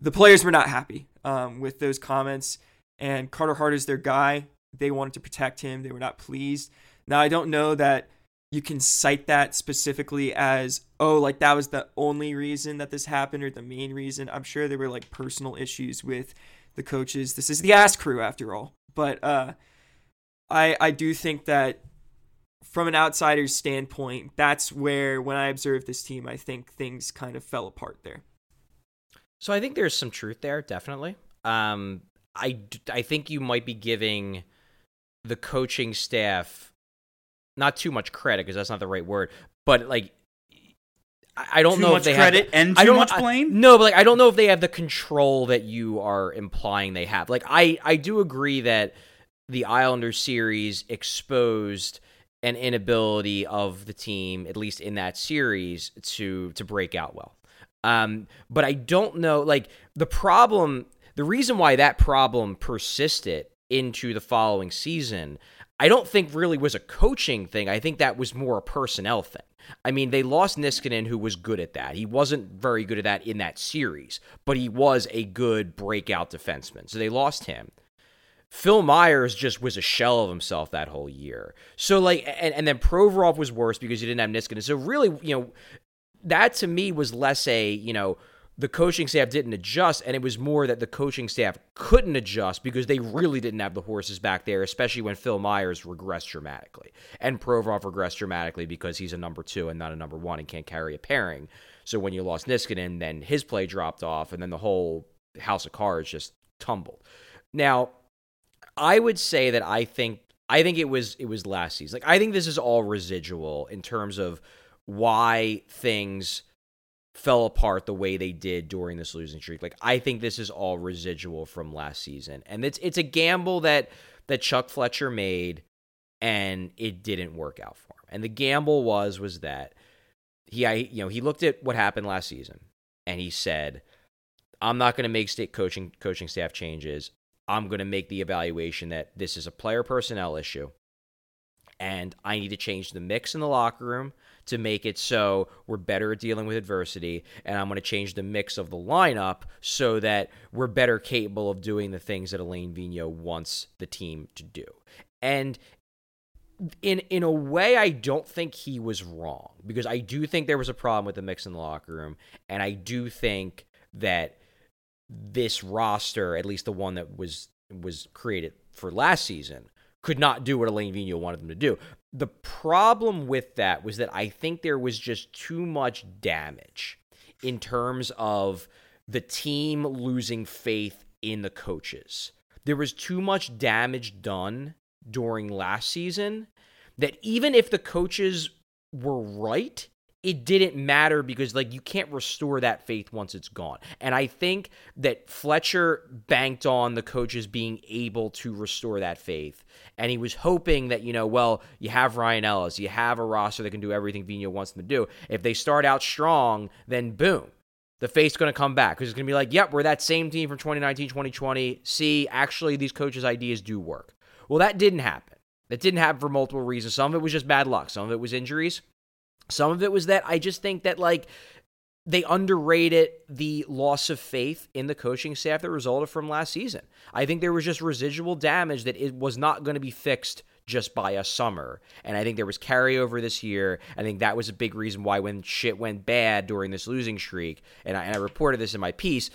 the players were not happy um, with those comments. And Carter Hart is their guy. They wanted to protect him. They were not pleased. Now, I don't know that you can cite that specifically as oh like that was the only reason that this happened or the main reason. I'm sure there were like personal issues with the coaches. This is the ass crew after all. But uh i i do think that from an outsider's standpoint that's where when i observed this team i think things kind of fell apart there. So i think there's some truth there definitely. Um i i think you might be giving the coaching staff not too much credit because that's not the right word, but like I don't too know if they credit have and I too don't, much I- blame. no, but like I don't know if they have the control that you are implying they have. Like I I do agree that the Islanders series exposed an inability of the team, at least in that series, to to break out well. Um, but I don't know. Like the problem, the reason why that problem persisted into the following season, I don't think really was a coaching thing. I think that was more a personnel thing. I mean, they lost Niskanen, who was good at that. He wasn't very good at that in that series, but he was a good breakout defenseman. So they lost him. Phil Myers just was a shell of himself that whole year. So like, and, and then Provorov was worse because you didn't have Niskanen. So really, you know, that to me was less a you know the coaching staff didn't adjust, and it was more that the coaching staff couldn't adjust because they really didn't have the horses back there, especially when Phil Myers regressed dramatically. And Provorov regressed dramatically because he's a number two and not a number one and can't carry a pairing. So when you lost Niskanen, then his play dropped off, and then the whole house of cards just tumbled. Now, I would say that I think I think it was it was last season. Like I think this is all residual in terms of why things fell apart the way they did during this losing streak. Like I think this is all residual from last season. And it's it's a gamble that that Chuck Fletcher made and it didn't work out for him. And the gamble was was that he I you know, he looked at what happened last season and he said I'm not going to make state coaching coaching staff changes. I'm going to make the evaluation that this is a player personnel issue and I need to change the mix in the locker room to make it so we're better at dealing with adversity. And I'm going to change the mix of the lineup so that we're better capable of doing the things that Alain Vigneault wants the team to do. And in in a way, I don't think he was wrong because I do think there was a problem with the mix in the locker room, and I do think that this roster, at least the one that was was created for last season, could not do what Alain Vino wanted them to do. The problem with that was that I think there was just too much damage in terms of the team losing faith in the coaches. There was too much damage done during last season that even if the coaches were right, it didn't matter because like you can't restore that faith once it's gone. And I think that Fletcher banked on the coaches being able to restore that faith. And he was hoping that, you know, well, you have Ryan Ellis, you have a roster that can do everything Vigneault wants them to do. If they start out strong, then boom. The faith's going to come back because it's going to be like, yep, we're that same team from 2019, 2020. See, actually, these coaches' ideas do work. Well, that didn't happen. That didn't happen for multiple reasons. Some of it was just bad luck. Some of it was injuries. Some of it was that I just think that like they underrated the loss of faith in the coaching staff that resulted from last season. I think there was just residual damage that it was not going to be fixed just by a summer. And I think there was carryover this year. I think that was a big reason why when shit went bad during this losing streak, and I, and I reported this in my piece,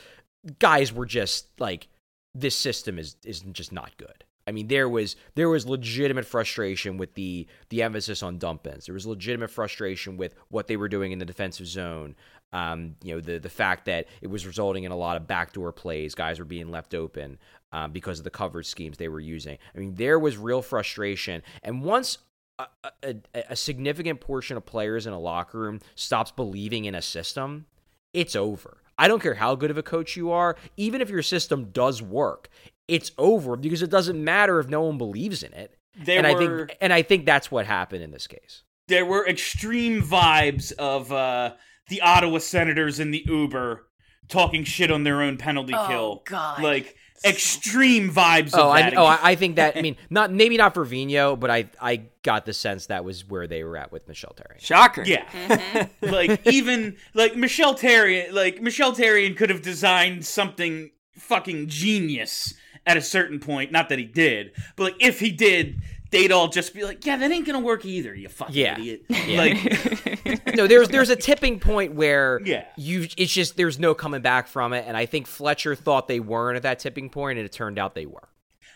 guys were just like, this system is is just not good. I mean, there was there was legitimate frustration with the the emphasis on dump ins. There was legitimate frustration with what they were doing in the defensive zone. Um, you know, the the fact that it was resulting in a lot of backdoor plays. Guys were being left open um, because of the coverage schemes they were using. I mean, there was real frustration. And once a, a, a significant portion of players in a locker room stops believing in a system, it's over. I don't care how good of a coach you are, even if your system does work, it's over because it doesn't matter if no one believes in it. There and were, I think and I think that's what happened in this case. There were extreme vibes of uh, the Ottawa Senators in the Uber talking shit on their own penalty Oh, kill. God. Like extreme vibes Oh, of I, oh, I I think that. I mean, not maybe not for Vino, but I I got the sense that was where they were at with Michelle Terry. Shocker. Yeah. like even like Michelle Terry, like Michel Therrien could have designed something fucking genius at a certain point. Not that he did, but like if he did, they'd all just be like, "Yeah, that ain't gonna work either, you fucking Yeah. idiot." Yeah. Like no, there's there's a tipping point where Yeah. you it's just there's no coming back from it, and I think Fletcher thought they weren't at that tipping point, and it turned out they were.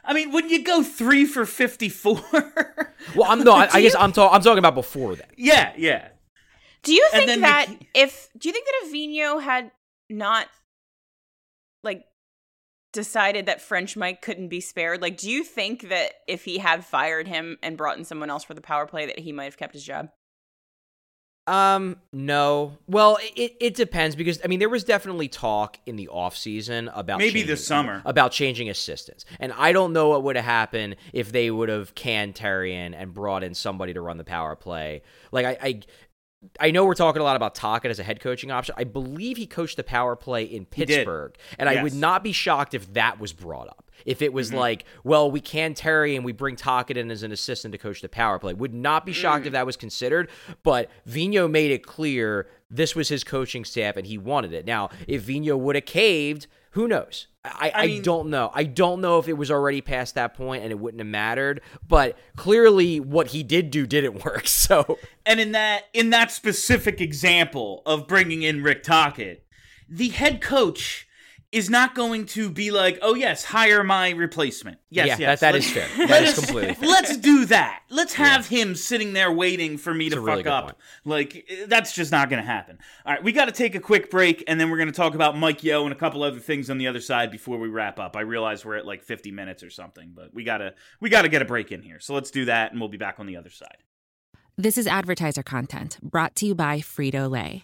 I mean, when you go 3 for 54. Well, I'm no, I, I guess you- I'm talking I'm talking about before that. yeah, yeah. Do you think that Mc- if do you think that if Vino had not like decided that French Mike couldn't be spared, like do you think that if he had fired him and brought in someone else for the power play that he might have kept his job? Um, no. Well, it, it depends because I mean there was definitely talk in the off season about Maybe changing- this summer. about changing assistants, and I don't know what would have happened if they would have canned Terry and brought in somebody to run the power play. Like I. I I know we're talking a lot about Tocchet as a head coaching option. I believe he coached the power play in. Pittsburgh, and I would not be shocked if that was brought up. If it was mm-hmm. like, well, we can Terry and we bring Tocchet in as an assistant to coach the power play, would not be shocked mm. if that was considered. But Vino made it clear this was his coaching staff and he wanted it. Now, if Vino would have caved, who knows? I, I, mean- don't know. I don't know if it was already past that point and it wouldn't have mattered. But clearly, what he did do didn't work. So And in that in that specific example of bringing in Rick Tocchet, the head coach is not going to be like, "Oh yes, hire my replacement." Yes, Yeah, yes, that- that fair. That let's completely fair. Let's do that. Let's have him sitting there waiting for me It's to a really fuck up. point. Like that's just not going to happen. All right, we got to take a quick break, and then we're going to talk about Mike Yeo and a couple other things on the other side before we wrap up. I realize we're at like 50 minutes or something, but we gotta we gotta get a break in here. So let's do that, and we'll be back on the other side. This is advertiser content brought to you by Frito Lay.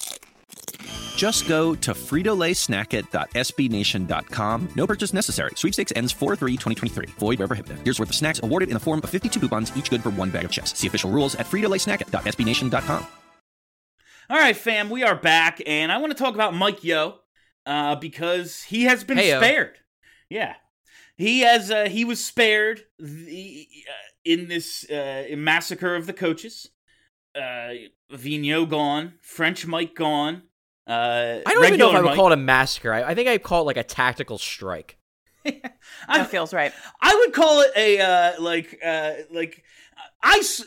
Just go to fritolaysnackit.sbnation.com. No purchase necessary. Sweepstakes ends 4-3-2023. Void where prohibited. Here's worth of snacks awarded in the form of 52 coupons, each good for one bag of chips. See official rules at fritolaysnackit.sbnation.com. All right, fam, we are back, and I want to talk about Mike Yeo uh, because he has been Heyo. spared. Yeah, he has. Uh, he was spared the, uh, in this uh, massacre of the coaches. Uh, Vino gone, French Mike gone. Uh, I don't even know if I would Mike. call it a massacre. I, I think I'd call it like a tactical strike. That feels right. I would call it a uh, like uh, like I. s-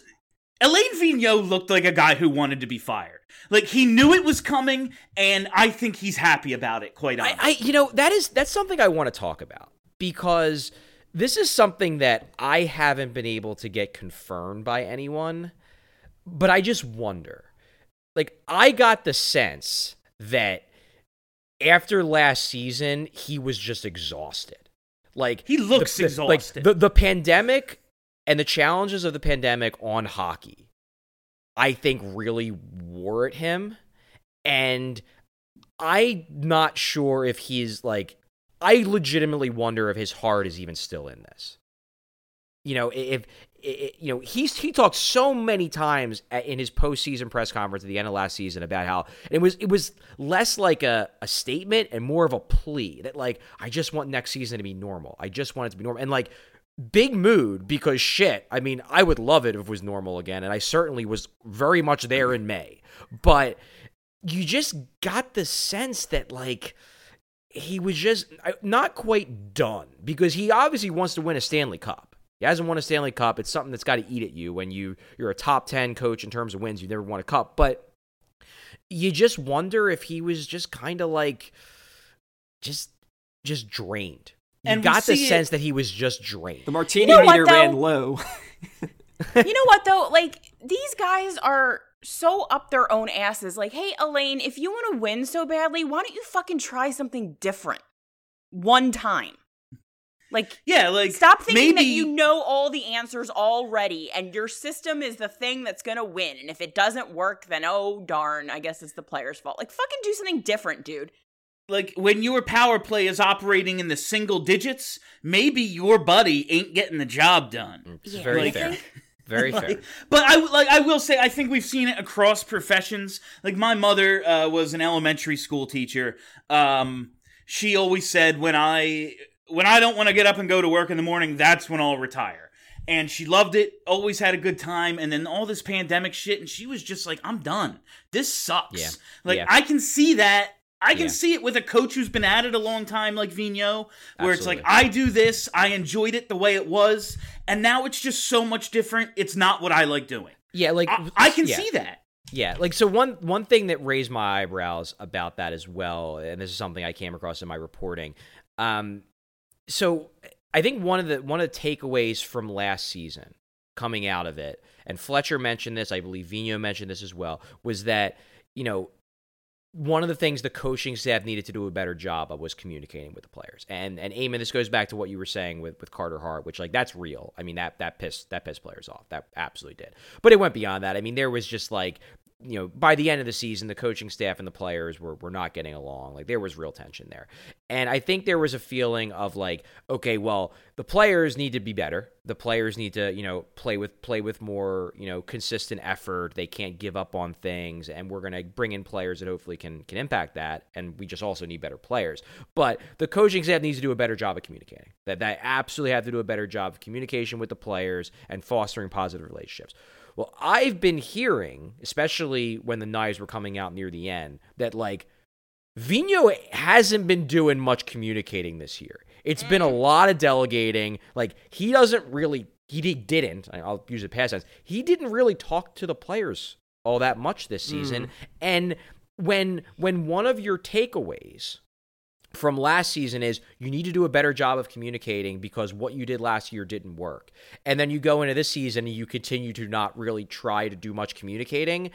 Alain Vigneault looked like a guy who wanted to be fired. Like he knew it was coming, and I think he's happy about it. Quite honestly. I, I you know that is that's something I want to talk about because this is something that I haven't been able to get confirmed by anyone, but I just wonder. Like I got the sense that after last season he was just exhausted. Like He looks the, the- exhausted. Like the the pandemic and the challenges of the pandemic on hockey, I think really wore at him, and I'm not sure if he's like. I legitimately wonder if his heart is even still in this. You know, if, you know he's he talked so many times in his postseason press conference at the end of last season about how it was it was less like a, a statement and more of a plea that like I just want next season to be normal. I just want it to be normal and like big mood because shit. I mean, I would love it if it was normal again, and I certainly was very much there in May. But you just got the sense that like he was just uh, not quite done because he obviously wants to win a Stanley Cup. He hasn't won a Stanley Cup. It's something that's got to eat at you when you you're a top 10 coach in terms of wins. You've never won a cup, but you just wonder if he was just kind of like just just drained. You And got the see it- sense that he was just drained. The martini You know what, meter ran low. you know what though? Like these guys are so up their own asses. Like, hey, Alain, if you want to win so badly, why don't you fucking try something different one time? Like, yeah, like stop thinking that you know all the answers already, and your system is the thing that's gonna win. And if it doesn't work, then oh darn, I guess it's the player's fault. Like, fucking do something different, dude. like when your power play is operating in the single digits, maybe your buddy ain't getting the job done. It's very Like- fair. Very fair. But I like I will say I think we've seen it across professions. Like my mother uh, was an elementary school teacher. Um, she always said when I when I don't want to get up and go to work in the morning, that's when I'll retire. And she loved it, always had a good time. And then all this pandemic shit, and she was just like, I'm done. This sucks. Yeah. Like Yeah. I can see that. I can Yeah. see it with a coach who's been at it a long time, like Vigneault, where it's like, I do this, I enjoyed it the way it was, and now it's just so much different. It's not what I like doing. Yeah, like I, I can see that. Yeah, like so one one thing that raised my eyebrows about that as well, and this is something I came across in my reporting. Um, so I think one of the one of the takeaways from last season coming out of it, and Fletcher mentioned this, I believe Vino mentioned this as well, was that you know one of the things the coaching staff needed to do a better job of was communicating with the players. And and Eamon, this goes back to what you were saying with, with Carter Hart, which like that's real. I mean that that pissed that pissed players off. That absolutely did. But it went beyond that. I mean, there was just like you know, by the end of the season, the coaching staff and the players were, were not getting along. Like there was real tension there. And I think there was a feeling of like, okay, well, the players need to be better. The players need to, you know, play with play with more, you know, consistent effort. They can't give up on things. And we're gonna bring in players that hopefully can can impact that. And we just also need better players. But the coaching staff needs to do a better job of communicating. That they absolutely have to do a better job of communication with the players and fostering positive relationships. Well, I've been hearing, especially when the knives were coming out near the end, that like Vino hasn't been doing much communicating this year. It's been a lot of delegating. Like he doesn't really, he didn't. I'll use the past tense. He didn't really talk to the players all that much this season. Mm. And when when one of your takeaways from last season is you need to do a better job of communicating because what you did last year didn't work. And then you go into this season and you continue to not really try to do much communicating.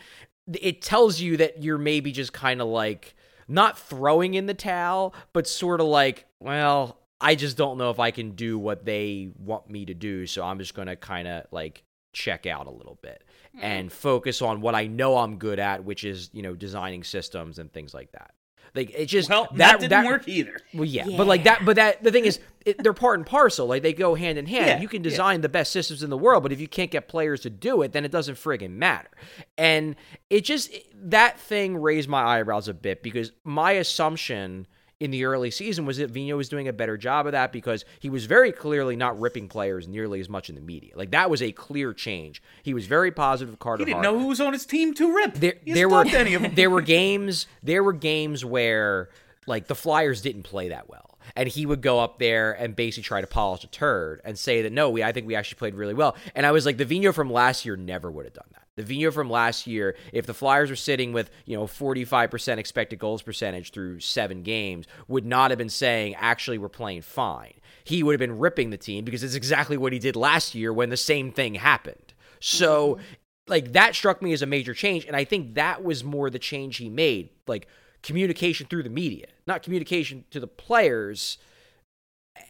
It tells you that you're maybe just kind of like not throwing in the towel, but sort of like, well, I just don't know if I can do what they want me to do, so I'm just going to kind of like check out a little bit hmm. and focus on what I know I'm good at, which is, you know, designing systems and things like that. Like it just Well, that didn't work either. Well, yeah, but like that, but that the thing is, it, they're part and parcel. Like they go hand in hand. Yeah, you can yeah. design the best systems in the world, but if you can't get players to do it, then it doesn't friggin' matter. And it just that thing raised my eyebrows a bit because my assumption in the early season was that Vino was doing a better job of that because he was very clearly not ripping players nearly as much in the media. Like that was a clear change. He was very positive of Carter. He didn't Hart. know who was on his team to rip. There, He there were any of them. there were games there were games where like the Flyers didn't play that well, and he would go up there and basically try to polish a turd and say that no, we I think we actually played really well. And I was like, the Vino from last year never would have done that. The Vino from last year, if the Flyers were sitting with you know forty five percent expected goals percentage through seven games, would not have been saying actually we're playing fine. He would have been ripping the team because it's exactly what he did last year when the same thing happened. So mm-hmm. like that struck me as a major change and i think that was more the change he made like communication through the media not communication to the players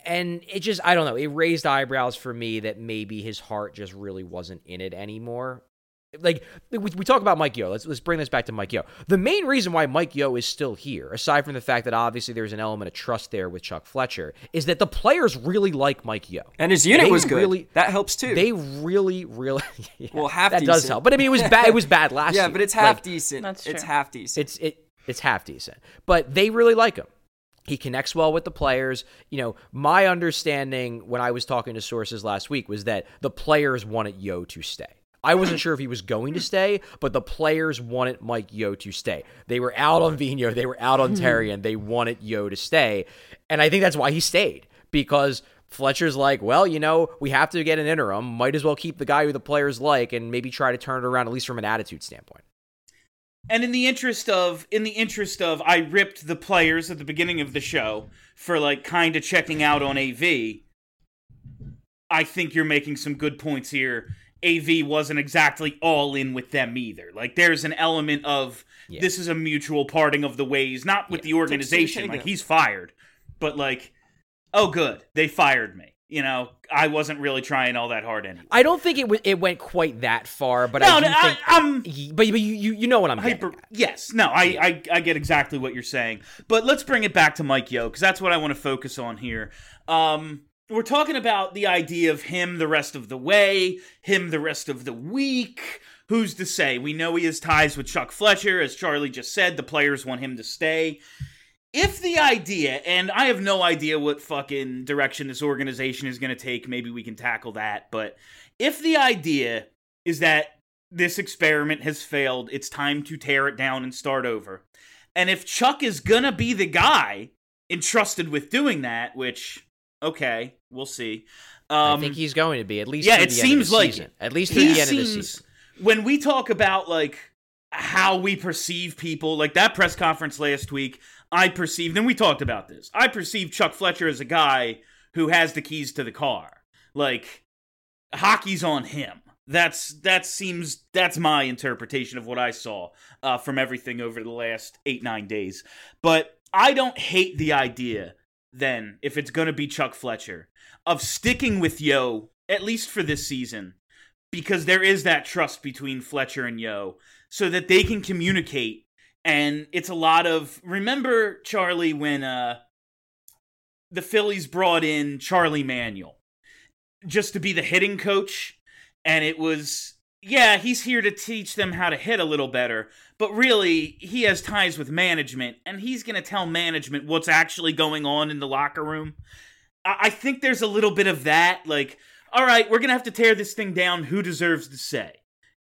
and it just i don't know it raised eyebrows for me that maybe his heart just really wasn't in it anymore like we, we talk about Mike Yeo. Let's let's bring this back to Mike Yeo. The main reason why Mike Yeo is still here, aside from the fact that obviously there's an element of trust there with Chuck Fletcher, is that the players really like Mike Yeo, And his unit They was good. Really, that helps too. They really, really. yeah, well, half that does help. But I mean, it was bad. It was bad last yeah, year. but it's half Like, decent. That's true. It's half decent. It's it. It's half decent. But they really like him. He connects well with the players. You know, my understanding when I was talking to sources last week was that the players wanted Yeo to stay. I wasn't sure if he was going to stay, but the players wanted Mike Yeo to stay. They were out on Vino, they were out on Terry, and they wanted Yeo to stay. And I think that's why he stayed because Fletcher's like, well, you know, we have to get an interim. Might as well keep the guy who the players like and maybe try to turn it around at least from an attitude standpoint. And in the interest of in the interest of I ripped the players at the beginning of the show for like kind of checking out on AV. I think you're making some good points here. AV wasn't exactly all in with them either. Like there's an element of Yeah. this is a mutual parting of the ways, not with the organization. Like he's fired, but like, oh good, they fired me. You know, I wasn't really trying all that hard anyway. I don't think it w- it went quite that far, but No, I do no, I- think I'm- but, but you, you you know what I'm hyper. Yes, no, I, I I get exactly what you're saying, but let's bring it back to Mike Yeo because that's what I want to focus on here. Um, we're talking about the idea of him the rest of the way, him the rest of the week. Who's to say? We know he has ties with Chuck Fletcher, as Charlie just said. The players want him to stay. If the idea, and I have no idea what fucking direction this organization is going to take, maybe we can tackle that. But if the idea is that this experiment has failed, it's time to tear it down and start over. And if Chuck is going to be the guy entrusted with doing that, which, okay, we'll see. Um, I think he's going to be at least. yeah, it the end of seems the like season. At least through the end of the season. when we talk about like how we perceive people. Like that press conference last week, I perceived, and we talked about this. I perceived Chuck Fletcher as a guy who has the keys to the car. Like hockey's on him. That's that seems that's my interpretation of what I saw uh, from everything over the last eight nine days. But I don't hate the idea then if it's gonna be Chuck Fletcher of sticking with Yeo at least for this season because there is that trust between Fletcher and Yeo so that they can communicate. And it's a lot of remember Charlie when uh the Phillies brought in Charlie Manuel just to be the hitting coach? And it was yeah, he's here to teach them how to hit a little better, but really, he has ties with management, and he's going to tell management what's actually going on in the locker room. I-, I think there's a little bit of that. Like, all right, we're going to have to tear this thing down. Who deserves to say?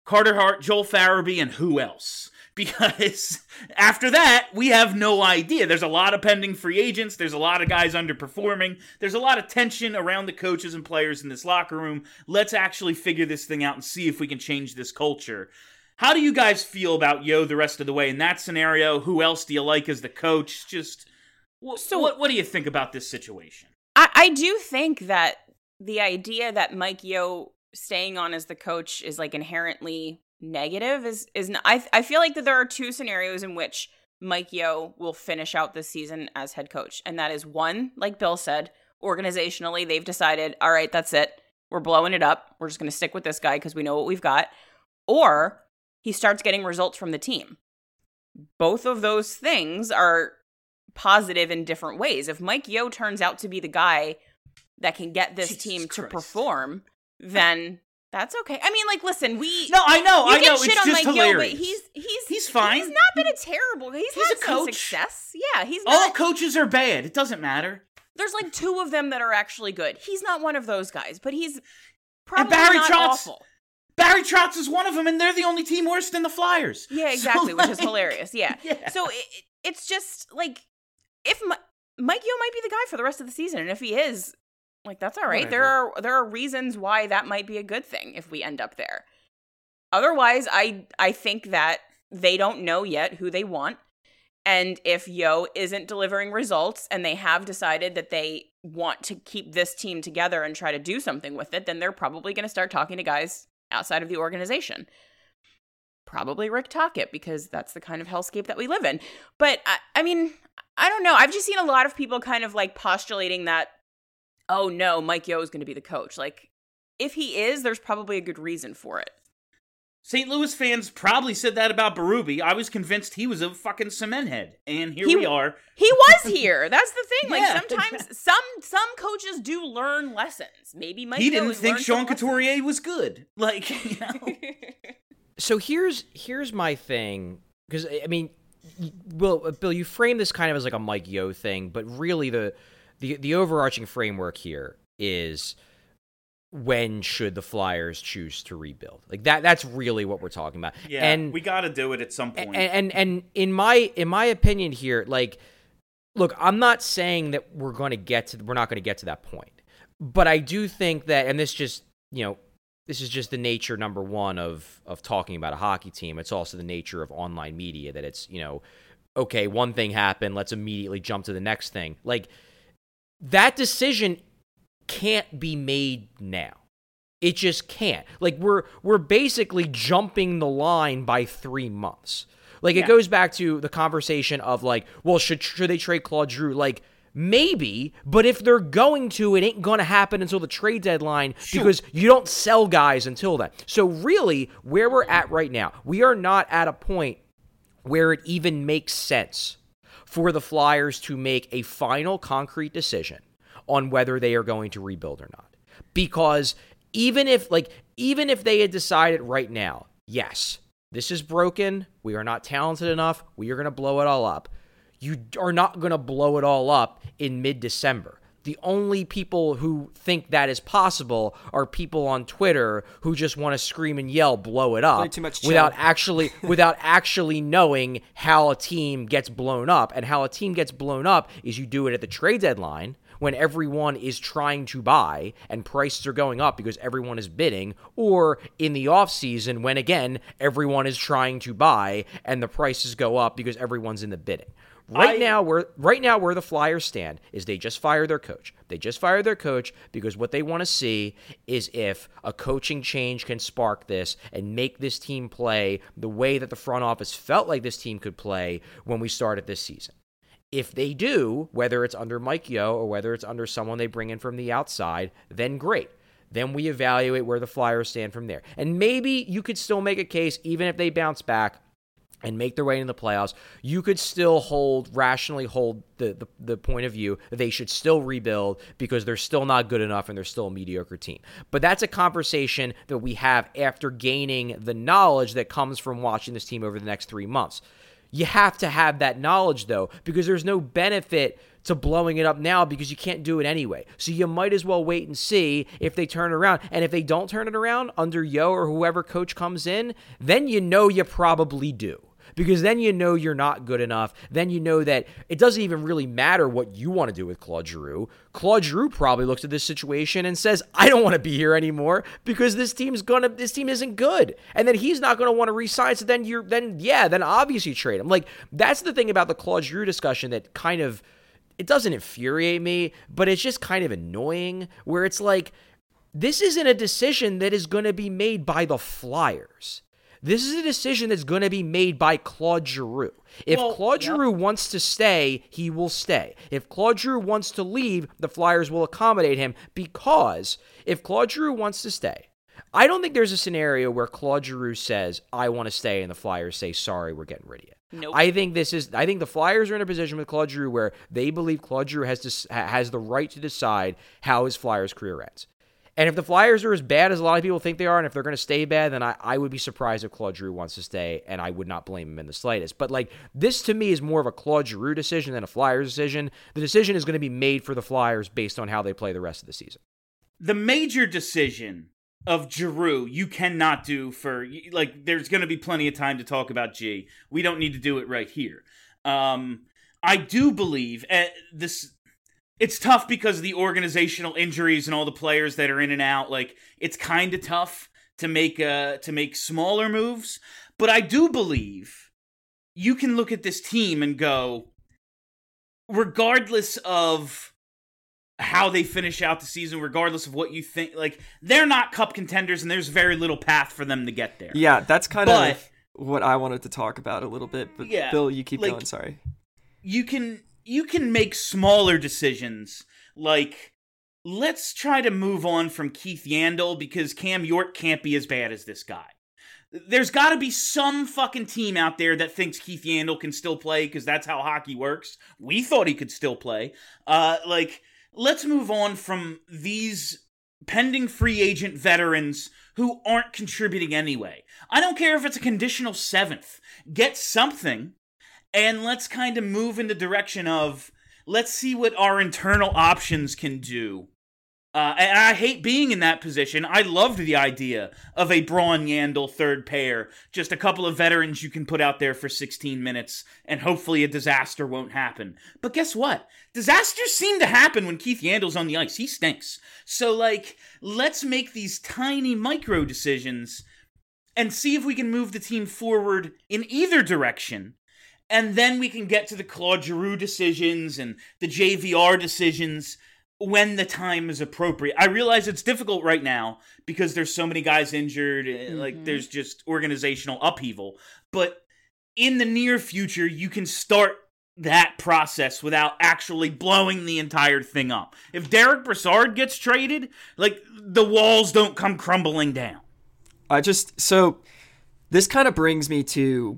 Carter Hart, Joel Farabee, and who else? Because after that, we have no idea. There's a lot of pending free agents. There's a lot of guys underperforming. There's a lot of tension around the coaches and players in this locker room. Let's actually figure this thing out and see if we can change this culture. How do you guys feel about Yeo the rest of the way in that scenario? Who else do you like as the coach? Just wh- so what what do you think about this situation? I, I do think that the idea that Mike Yeo staying on as the coach is like inherently negative is is not, I I feel like that there are two scenarios in which Mike Yeo will finish out this season as head coach, and that is one, like Bill said, organizationally they've decided, all right, that's it, we're blowing it up, we're just going to stick with this guy because we know what we've got, or he starts getting results from the team. Both of those things are positive in different ways. If Mike Yeo turns out to be the guy that can get this Jesus team to Christ. perform, then that's okay. I mean, like, listen, we No, I know, you I can know. shit It's on just Mike Yeo, but he's he's He's fine. He's not been a terrible. He's, He's had a coach. success. Yeah, he's not, All coaches are bad. It doesn't matter. there's like two of them that are actually good. He's not one of those guys, but he's probably and Barry not awful. Barry Trotz is one of them, and they're the only team worse than the Flyers. Yeah, So, exactly, which is hilarious. Yeah. Yeah. So it, it- it's just like if Mi- Mike Yeo might be the guy for the rest of the season, and if he is, like that's all right. There are there are reasons why that might be a good thing if we end up there. Otherwise, I I think that they don't know yet who they want. And if Yeo isn't delivering results and they have decided that they want to keep this team together and try to do something with it, then they're probably going to start talking to guys outside of the organization. Probably Rick Tocchet because that's the kind of hellscape that we live in. But I, I mean, I don't know. I've just seen a lot of people kind of like postulating that, oh no, Mike Yeo is going to be the coach. Like, if he is, there's probably a good reason for it. St. Louis fans probably said that about Berube. I was convinced he was a fucking cement head, and here He- we are. He was here. That's the thing. Like Yeah, sometimes some some coaches do learn lessons. Maybe Mike he Yeo didn't think Sean some lessons. Couturier was good. Like, you know. So here's here's my thing because I mean, y- Bill, uh, Bill, you frame this kind of as like a Mike Yeo thing, but really the the the overarching framework here is when should the Flyers choose to rebuild? Like that that's really what we're talking about. Yeah, and we got to do it at some point. and, and and in my in my opinion here, like, look, I'm not saying that we're going to get to we're not going to get to that point, but I do think that, and this just you know, this is just the nature number one of of talking about a hockey team. It's also the nature of online media that it's you know, okay, one thing happened, let's immediately jump to the next thing. Like that decision can't be made now. It just can't. Like we're we're basically jumping the line by 3 months. Like it goes back to the conversation of like, well, should should they trade Claude Giroux? Like maybe, but if they're going to, it ain't going to happen until the trade deadline because you don't sell guys until then. So really, where we're at right now, we are not at a point where it even makes sense for the Flyers to make a final concrete decision on whether they are going to rebuild or not. Because even if like even if they had decided right now, yes, this is broken, we are not talented enough, we are going to blow it all up. You are not going to blow it all up in mid-December. The only people who think that is possible are people on Twitter who just want to scream and yell, blow it up, without actually without actually knowing how a team gets blown up and how a team gets blown up is you do it at the trade deadline when everyone is trying to buy and prices are going up because everyone is bidding, or in the off season when again everyone is trying to buy and the prices go up because everyone's in the bidding. Right I- now, where right now where the Flyers stand is they just fired their coach. They just fired their coach because what they want to see is if a coaching change can spark this and make this team play the way that the front office felt like this team could play when we started this season. If they do, whether it's under Mike Yeo or whether it's under someone they bring in from the outside, then great. Then we evaluate where the Flyers stand from there. And maybe you could still make a case, even if they bounce back, and make their way into the playoffs, you could still hold rationally hold the, the, the point of view they should still rebuild because they're still not good enough and they're still a mediocre team. But that's a conversation that we have after gaining the knowledge that comes from watching this team over the next three months. You have to have that knowledge though, because there's no benefit to blowing it up now because you can't do it anyway. So you might as well wait and see if they turn around. And if they don't turn it around under Yeo or whoever coach comes in, then you know you probably do because then you know you're not good enough. Then you know that it doesn't even really matter what you want to do with Claude Giroux. Claude Giroux probably looks at this situation and says, "I don't want to be here anymore because this team's gonna, this team isn't good." And then he's not going to want to resign. So then you're, then yeah, then obviously trade him. Like that's the thing about the Claude Giroux discussion that kind of it doesn't infuriate me, but it's just kind of annoying. Where it's like this isn't a decision that is going to be made by the Flyers. This is a decision that's going to be made by Claude Giroux. If Well, Claude yep. Giroux wants to stay, he will stay. If Claude Giroux wants to leave, the Flyers will accommodate him because if Claude Giroux wants to stay, I don't think there's a scenario where Claude Giroux says, I want to stay, and the Flyers say, sorry, we're getting rid of you. Nope. I think this is. I think the Flyers are in a position with Claude Giroux where they believe Claude Giroux has to, has the right to decide how his Flyers career ends. And if the Flyers are as bad as a lot of people think they are, and if they're going to stay bad, then I, I would be surprised if Claude Giroux wants to stay, and I would not blame him in the slightest. But like this to me is more of a Claude Giroux decision than a Flyers decision. The decision is going to be made for the Flyers based on how they play the rest of the season. the major decision of Giroux you cannot do for like there's going to be plenty of time to talk about G. We don't need to do it right here. Um I do believe uh, this it's tough because of the organizational injuries and all the players that are in and out like it's kind of tough to make uh to make smaller moves, but I do believe you can look at this team and go regardless of how they finish out the season, regardless of what you think. Like they're not cup contenders, and there's very little path for them to get there. Yeah, that's kind But- of what I wanted to talk about a little bit. But Yeah, Bill, you keep like- going. Sorry. You can you can make smaller decisions, like let's try to move on from Keith Yandle because Cam York can't be as bad as this guy. There's got to be some fucking team out there that thinks Keith Yandle can still play because that's how hockey works. We thought he could still play. Uh, like, let's move on from these pending free agent veterans who aren't contributing anyway. I don't care if it's a conditional seventh. Get something, and let's kind of move in the direction of let's see what our internal options can do. Uh, and I hate being in that position. I loved the idea of a Braun Yandle third pair, just a couple of veterans you can put out there for 16 minutes, and hopefully a disaster won't happen. But guess what? Disasters seem to happen when Keith Yandle's on the ice. He stinks. So, like, let's make these tiny micro decisions and see if we can move the team forward in either direction. And then we can get to the Claude Giroux decisions and the JVR decisions when the time is appropriate. I realize it's difficult right now because there's so many guys injured, eh, like there's just organizational upheaval. But in the near future, you can start that process without actually blowing the entire thing up. If Derek Brassard gets traded, like the walls don't come crumbling down. I just so this kind of brings me to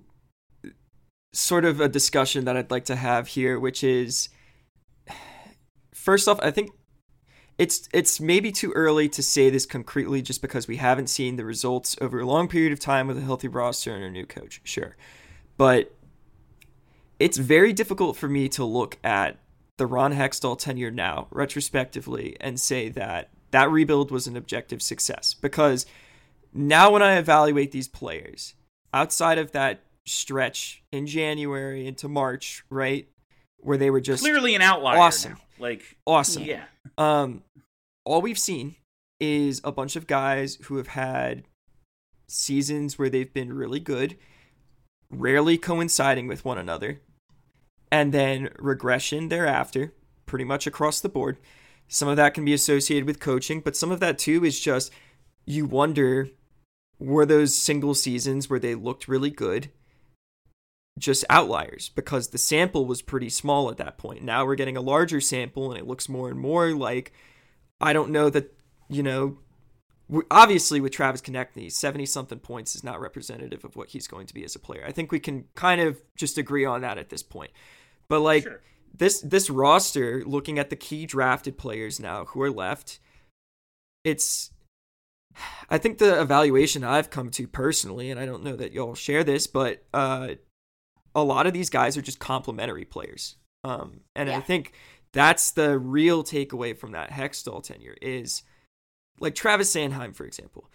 sort of a discussion that I'd like to have here, which is first off, I think it's it's maybe too early to say this concretely just because we haven't seen the results over a long period of time with a healthy roster and a new coach. Sure. But it's very difficult for me to look at the Ron Hextall tenure now, retrospectively, and say that that rebuild was an objective success. Because now, when I evaluate these players, outside of that stretch in January into March, right, where they were just Clearly an outlier. awesome. now. Like awesome. Yeah. Um, all we've seen is a bunch of guys who have had seasons where they've been really good, rarely coinciding with one another, and then regression thereafter, pretty much across the board. Some of that can be associated with coaching, but some of that too is just you wonder were those single seasons where they looked really good just outliers because the sample was pretty small at that point. Now we're getting a larger sample and it looks more and more like I don't know that, you know, obviously with Travis Konecny, 70 something points is not representative of what he's going to be as a player. I think we can kind of just agree on that at this point. But like this this roster looking at the key drafted players now who are left, it's I think the evaluation I've come to personally, and I don't know that y'all share this, but uh, a lot of these guys are just complementary players. Um, and I think that's the real takeaway from that Hextall tenure is like Travis Sanheim, for example.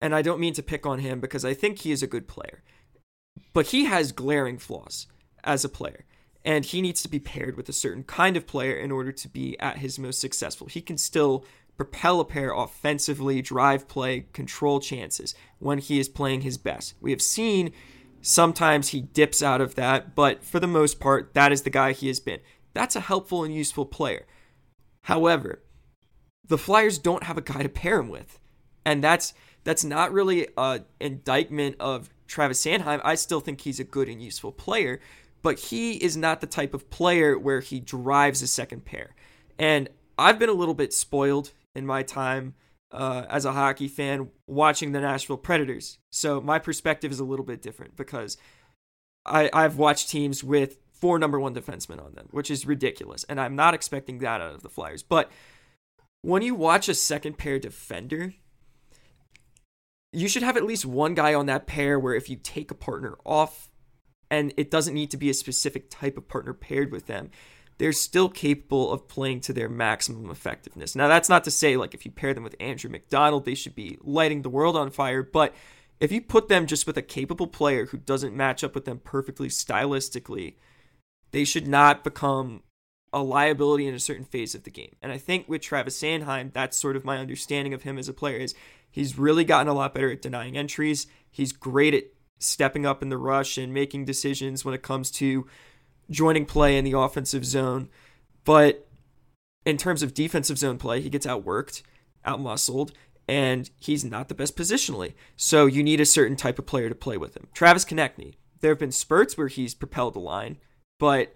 And I don't mean to pick on him because I think he is a good player, but he has glaring flaws as a player. And he needs to be paired with a certain kind of player in order to be at his most successful. He can still propel a pair offensively, drive play, control chances when he is playing his best. We have seen sometimes he dips out of that, but for the most part, that is the guy he has been. That's a helpful and useful player. However, the Flyers don't have a guy to pair him with. And that's that's not really an indictment of Travis Sanheim. I still think he's a good and useful player, but he is not the type of player where he drives a second pair. And I've been a little bit spoiled in my time uh, as a hockey fan watching the Nashville Predators. So my perspective is a little bit different because I, I've watched teams with four number one defensemen on them, which is ridiculous. And I'm not expecting that out of the Flyers. But when you watch a second pair defender, you should have at least one guy on that pair where if you take a partner off, and it doesn't need to be a specific type of partner paired with them, they're still capable of playing to their maximum effectiveness. Now, that's not to say, like, if you pair them with Andrew McDonald, they should be lighting the world on fire, but if you put them just with a capable player who doesn't match up with them perfectly stylistically, they should not become a liability in a certain phase of the game. And I think with Travis Sanheim, that's sort of my understanding of him as a player is he's really gotten a lot better at denying entries. He's great at stepping up in the rush and making decisions when it comes to joining play in the offensive zone. But in terms of defensive zone play, he gets outworked, outmuscled, and he's not the best positionally. So you need a certain type of player to play with him. Travis Konecny, there have been spurts where he's propelled the line, but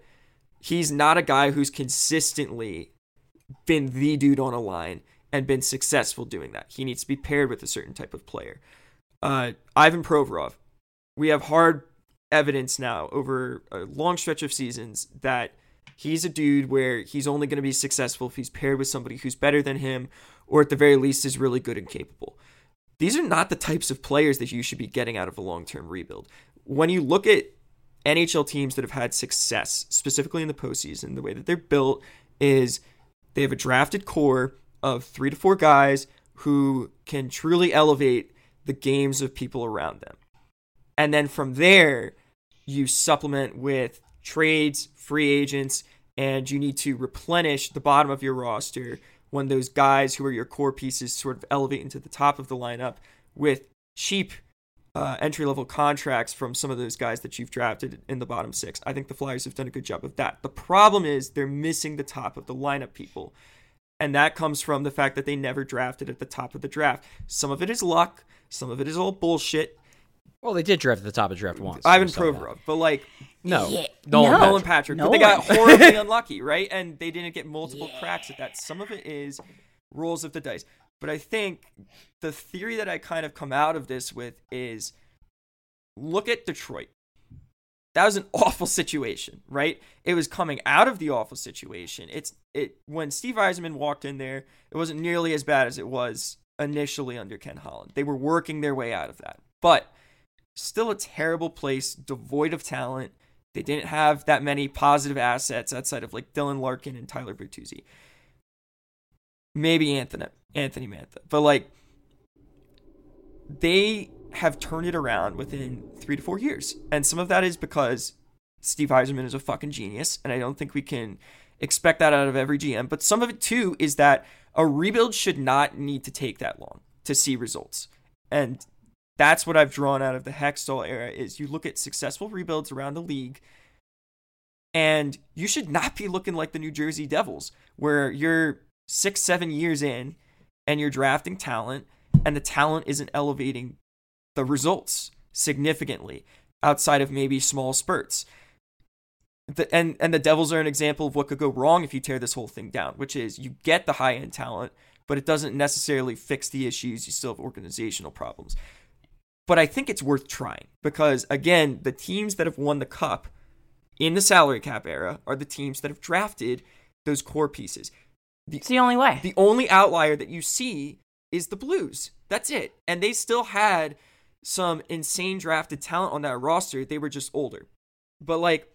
he's not a guy who's consistently been the dude on a line and been successful doing that. He needs to be paired with a certain type of player. Uh, Ivan Provorov, we have hard evidence now over a long stretch of seasons that he's a dude where he's only going to be successful if he's paired with somebody who's better than him or at the very least is really good and capable. These are not the types of players that you should be getting out of a long term rebuild. When you look at NHL teams that have had success, specifically in the postseason, the way that they're built is they have a drafted core of three to four guys who can truly elevate the games of people around them. And then from there, you supplement with trades, free agents, and you need to replenish the bottom of your roster when those guys who are your core pieces sort of elevate into the top of the lineup with cheap uh, entry level contracts from some of those guys that you've drafted in the bottom six. I think the Flyers have done a good job of that. The problem is they're missing the top of the lineup people. And that comes from the fact that they never drafted at the top of the draft. Some of it is luck, some of it is all bullshit. Well, they did draft at the top of draft once. Ivan so that. Provorov, but like No. Yeah. Nolan No. Patrick. Nolan Patrick, but they got horribly unlucky, right? And they didn't get multiple cracks at that. Some of it is rolls of the dice. But I think the theory that I kind of come out of this with is look at Detroit. That was an awful situation, right? It was coming out of the awful situation. It's it when Steve Yzerman walked in there, it wasn't nearly as bad as it was initially under Ken Holland. They were working their way out of that. But still a terrible place, devoid of talent. They didn't have that many positive assets outside of like Dylan Larkin and Tyler Bertuzzi. Maybe Anthony Anthony Mantha. But like they have turned it around within three to four years. And some of that is because Steve Yzerman is a fucking genius, and I don't think we can expect that out of every GM. But some of it too is that a rebuild should not need to take that long to see results. And that's what I've drawn out of the Hextall era is you look at successful rebuilds around the league and you should not be looking like the New Jersey Devils where you're 6 7 years in and you're drafting talent and the talent isn't elevating the results significantly outside of maybe small spurts. The, and and the Devils are an example of what could go wrong if you tear this whole thing down, which is you get the high end talent, but it doesn't necessarily fix the issues. You still have organizational problems. But I think it's worth trying because again, the teams that have won the cup in the salary cap era are the teams that have drafted those core pieces. The, it's the only way. The only outlier that you see is the Blues. That's it. And they still had some insane drafted talent on that roster. They were just older. But like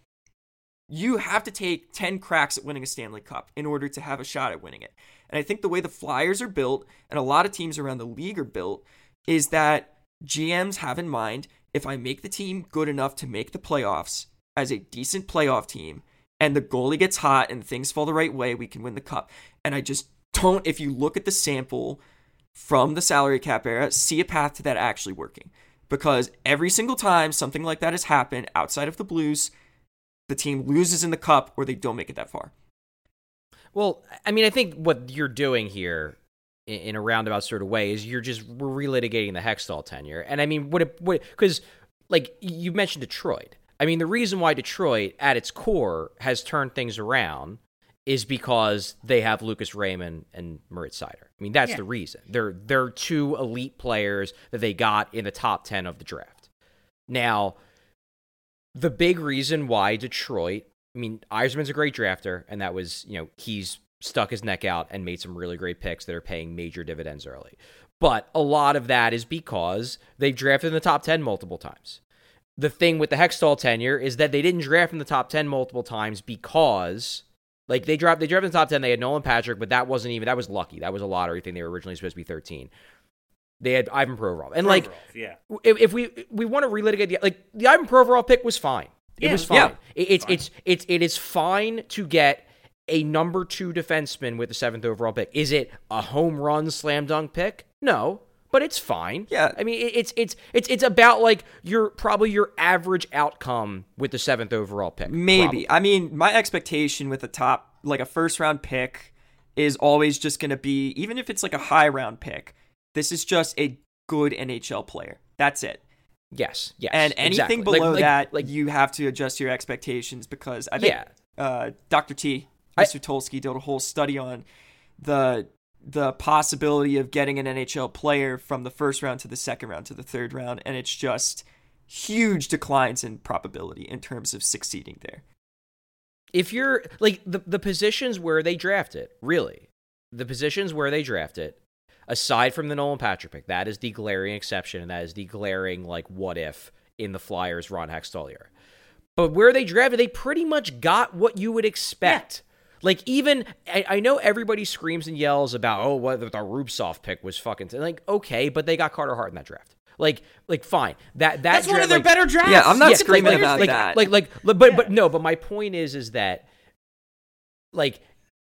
you have to take 10 cracks at winning a Stanley Cup in order to have a shot at winning it. And I think the way the Flyers are built and a lot of teams around the league are built is that GMs have in mind if I make the team good enough to make the playoffs as a decent playoff team and the goalie gets hot and things fall the right way, we can win the cup. And I just don't, if you look at the sample from the salary cap era, see a path to that actually working. Because every single time something like that has happened outside of the Blues, the team loses in the cup or they don't make it that far. Well, I mean, I think what you're doing here in a roundabout sort of way is you're just relitigating the Hextall tenure. And I mean, what it what because like you mentioned Detroit. I mean, the reason why Detroit at its core has turned things around is because they have Lucas Raymond and Moritz Seider. I mean, that's yeah. the reason. They're they're two elite players that they got in the top 10 of the draft. Now, the big reason why Detroit, I mean, Yzerman's a great drafter, and that was, you know, he's stuck his neck out and made some really great picks that are paying major dividends early. But a lot of that is because they've drafted in the top 10 multiple times. The thing with the Hextall tenure is that they didn't draft in the top 10 multiple times because like they dropped they drafted in the top 10 they had Nolan Patrick, but that wasn't even that was lucky. That was a lottery thing. They were originally supposed to be 13 they had Ivan Provorov. And Provorov, like, yeah. if, if we we want to relitigate the like the Ivan Provorov pick was fine. It yeah, was fine. Yeah. It, it's fine. it's it's it is fine to get a number two defenseman with the seventh overall pick. Is it a home run slam dunk pick? No, but it's fine. Yeah, I mean it's it's it's it's about like your probably your average outcome with the seventh overall pick. Maybe. Probably. I mean, my expectation with a top like a first round pick is always just going to be even if it's like a high round pick this is just a good NHL player. That's it. Yes, yes. And anything exactly. below like, that, like, you have to adjust your expectations because I think yeah. uh, Dr. T, Mr. I, did a whole study on the the possibility of getting an NHL player from the first round to the second round to the third round, and it's just huge declines in probability in terms of succeeding there. If you're like the the positions where they draft it, really, the positions where they draft it, aside from the Nolan Patrick pick, that is the glaring exception, and that is the glaring like what if in the Flyers Ron Hextall era. But where they drafted, they pretty much got what you would expect. Yeah. Like even I, I, know everybody screams and yells about oh what the Rubtsov pick was fucking like okay, but they got Carter Hart in that draft. Like like fine that that that's dra- one of their like, better drafts. Yeah, I'm not yeah, screaming like, about like, that. Like like, like but yeah. but no, but my point is is that like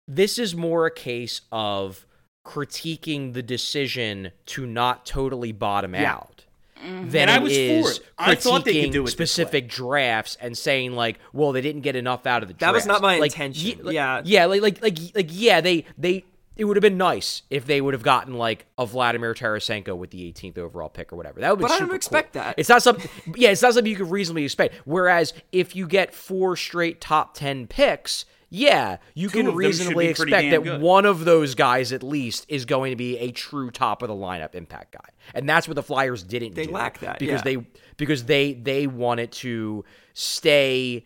this is more a case of critiquing the decision to not totally bottom yeah. out mm-hmm. than and I was is for it. I thought they could do it specific drafts and saying like, well, they didn't get enough out of the. Draft. That drafts. was not my like, intention. Y- like, yeah, yeah, like like like like yeah, they they. It would have been nice if they would have gotten like a Vladimir Tarasenko with the 18th overall pick or whatever. That would be. But I don't expect cool. that. It's not something. Yeah, it's not something you could reasonably expect. Whereas if you get four straight top ten picks, yeah, you Two can reasonably expect that good. one of those guys at least is going to be a true top of the lineup impact guy, and that's what the Flyers didn't. They do lack that because yeah. they because they they wanted to stay.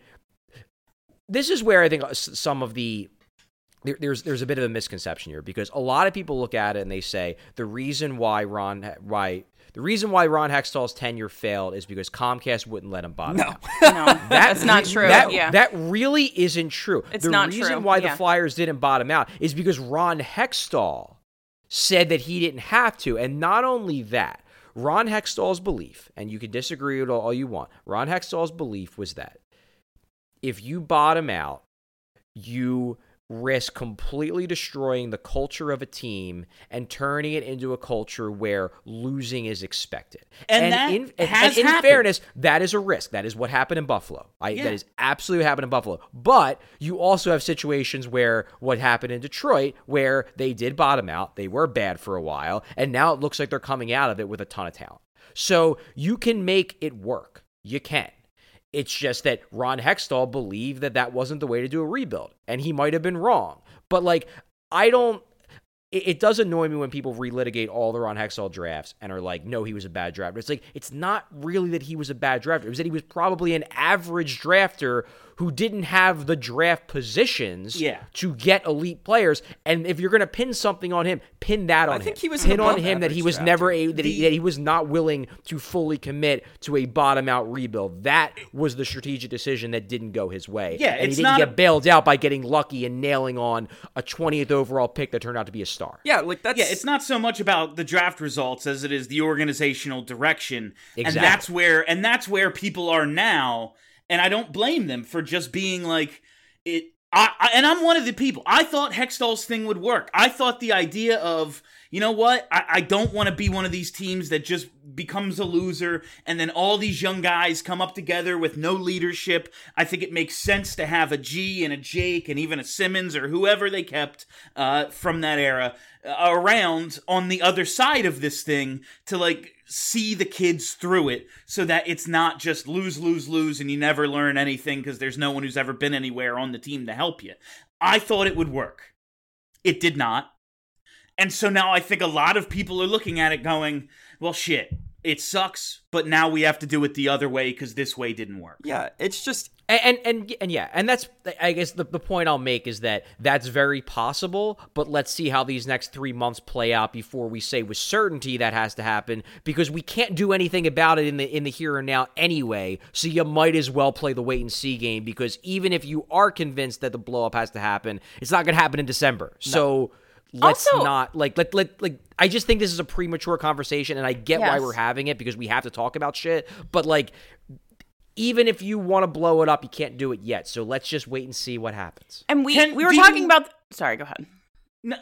This is where I think some of the there, there's there's a bit of a misconception here because a lot of people look at it and they say the reason why Ron why the reason why Ron Hextall's tenure failed is because Comcast wouldn't let him bottom no. out. no, that, that's not true. That, yeah. that really isn't true. It's the not reason why yeah. the Flyers didn't bottom out is because Ron Hextall said that he didn't have to. And not only that, Ron Hextall's belief, and you can disagree with all you want, Ron Hextall's belief was that if you bottom out, you risk completely destroying the culture of a team and turning it into a culture where losing is expected. And that in, and- has and in happened. fairness, that is a risk. That is what happened in Buffalo. I, Yeah. That is absolutely what happened in Buffalo. But you also have situations where what happened in Detroit, where they did bottom out, they were bad for a while, and now it looks like they're coming out of it with a ton of talent. So you can make it work. You can. It's just that Ron Hextall believed that that wasn't the way to do a rebuild, and he might have been wrong. But like, I don't. It, it does annoy me when people relitigate all the Ron Hextall drafts and are like, "No, he was a bad drafter." It's like it's not really that he was a bad drafter. It was that he was probably an average drafter who didn't have the draft positions Yeah. to get elite players. And if you're going to pin something on him, pin that on him. I think he was pin on him that he was never a that he, that he was not willing to fully commit to a bottom out rebuild. That was the strategic decision that didn't go his way. Yeah, and he it's didn't get a- bailed out by getting lucky and nailing on a 20th overall pick that turned out to be a star. Yeah, like that's Yeah, it's not so much about the draft results as it is the organizational direction. And that's where and that's where people are now. And I don't blame them for just being like it I, I and I'm one of the people. I thought Hextall's thing would work. I thought the idea of, you know what, I, I don't want to be one of these teams that just becomes a loser and then all these young guys come up together with no leadership. I think it makes sense to have a G and a Jake and even a Simmonds or whoever they kept uh, from that era uh, around on the other side of this thing to like see the kids through it so that it's not just lose lose lose and you never learn anything because there's no one who's ever been anywhere on the team to help you. I thought it would work. It did not and so now i think a lot of people are looking at it going well shit it sucks but now we have to do it the other way because this way didn't work yeah, it's just And, and and and yeah, and that's I guess the, the point I'll make is that that's very possible, but let's see how these next three months play out before we say with certainty that has to happen because we can't do anything about it in the in the here and now anyway. So you might as well play the wait and see game because even if you are convinced that the blow up has to happen, it's not going to happen in December. So let's Also- not like let let like I just think this is a premature conversation and I get why we're having it because we have to talk about shit, but like even if you want to blow it up, you can't do it yet. So let's just wait and see what happens. And we Can- we were talking you- about. Sorry, go ahead. no,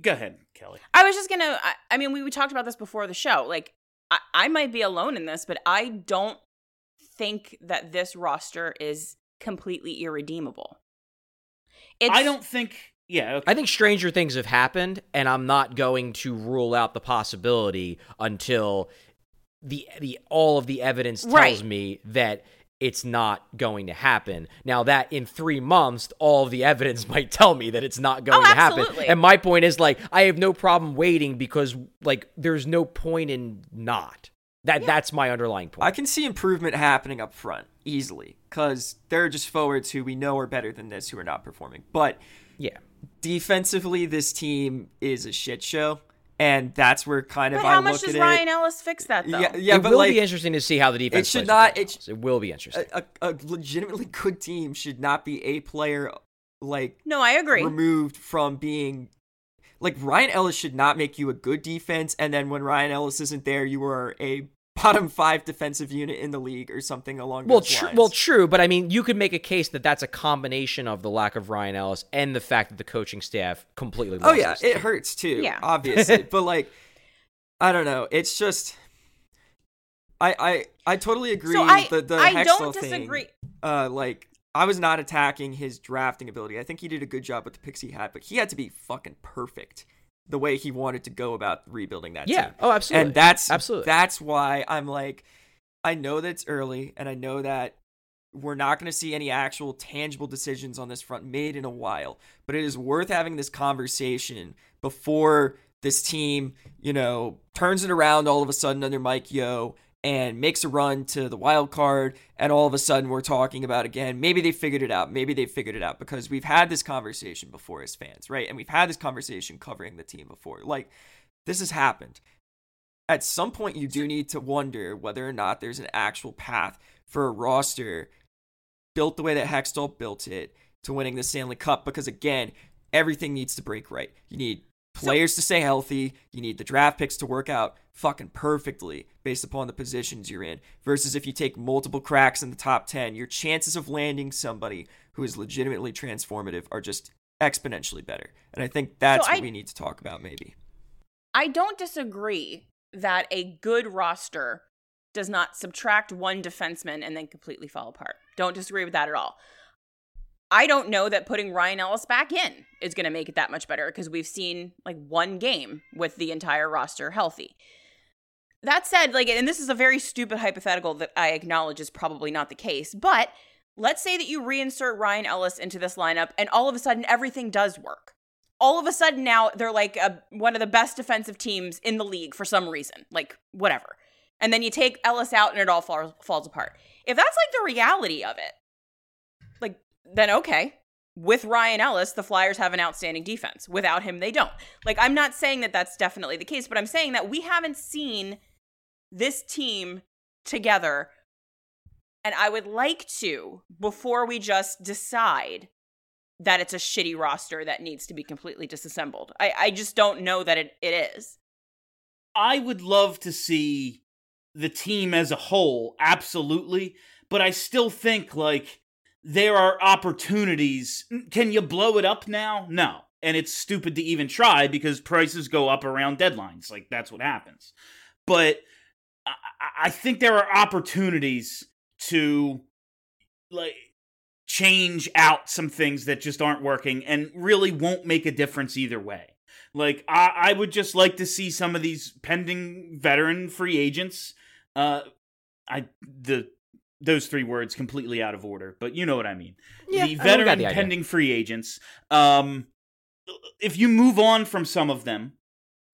go ahead kelly I was just gonna. I, I mean, we, we talked about this before the show. Like, I, I might be alone in this, but I don't think that this roster is completely irredeemable. It's, i don't think yeah okay. I think stranger things have happened, and I'm not going to rule out the possibility until the the all of the evidence tells Right. me that it's not going to happen. Now that in three months, all of the evidence might tell me that it's not going Oh, to happen. absolutely. And my point is like I have no problem waiting because like there's no point in not. That that's my underlying point. I can see improvement happening up front easily because there are just forwards who we know are better than this who are not performing. But yeah. Defensively, this team is a shit show, and that's where kind of But I how look much does Ryan it. Ellis fix that though? Yeah, yeah, it but will like be interesting to see how the defense. It should plays not- it Dallas. It will be interesting. a, a, a legitimately good team should not be a player like No, I agree. removed from being like Ryan Ellis should not make you a good defense, and then when Ryan Ellis isn't there, you are a bottom five defensive unit in the league or something along Well, those tr- lines. well, true, but I mean, you could make a case that that's a combination of the lack of Ryan Ellis and the fact that the coaching staff completely. Oh yeah, it team. hurts too. Yeah. obviously, but like, I don't know. It's just, I I I totally agree. So I- the the I Hextall don't thing, uh, like I was not attacking his drafting ability. I think he did a good job with the picks he had, but he had to be fucking perfect the way he wanted to go about rebuilding that team. Yeah. team. Oh, absolutely. And that's Absolutely. That's why I'm like, I know that it's early, and I know that we're not going to see any actual tangible decisions on this front made in a while. But it is worth having this conversation before this team, you know, turns it around all of a sudden under Mike Yeo and makes a run to the wild card and all of a sudden we're talking about again maybe they figured it out maybe they figured it out because we've had this conversation before as fans right? And we've had this conversation covering the team before. Like this has happened. At some point you do need to wonder whether or not there's an actual path for a roster built the way that Hextall built it to winning the Stanley Cup because again, everything needs to break right. You need players to stay healthy. You need the draft picks to work out fucking perfectly based upon the positions you're in. Versus if you take multiple cracks in the top 10, your chances of landing somebody who is legitimately transformative are just exponentially better. And I think that's So what I- we need to talk about maybe. I don't disagree that a good roster does not subtract one defenseman and then completely fall apart. Don't disagree with that at all. I don't know that putting Ryan Ellis back in is going to make it that much better because we've seen like one game with the entire roster healthy. That said, like, and this is a very stupid hypothetical that I acknowledge is probably not the case, but let's say that you reinsert Ryan Ellis into this lineup and all of a sudden everything does work all of a sudden now they're like a, one of the best defensive teams in the league for some reason, like whatever. And then you take Ellis out and it all falls, falls apart. If that's like the reality of it, then okay. With Ryan Ellis, the Flyers have an outstanding defense. Without him, they don't. Like I'm not saying that that's definitely the case, but I'm saying that we haven't seen this team together and I would like to before we just decide that it's a shitty roster that needs to be completely disassembled. I, I just don't know that it, it is. I would love to see the team as a whole, absolutely, but I still think like there are opportunities. Can you blow it up now? No. And it's stupid to even try because prices go up around deadlines. Like that's what happens. But I, I think there are opportunities to like change out some things that just aren't working and really won't make a difference either way. Like I, I would just like to see some of these pending veteran free agents. Uh, I the those three words completely out of order, but you know what I mean. Yeah, the veteran the pending free agents. Um, if you move on from some of them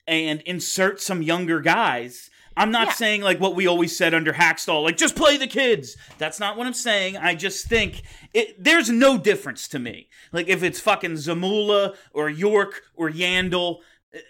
and insert some younger guys. I'm not Yeah. saying like what we always said under Hextall, like just play the kids. That's not what I'm saying. I just think it, there's no difference to me. Like if it's fucking Zamula or York or Yandle,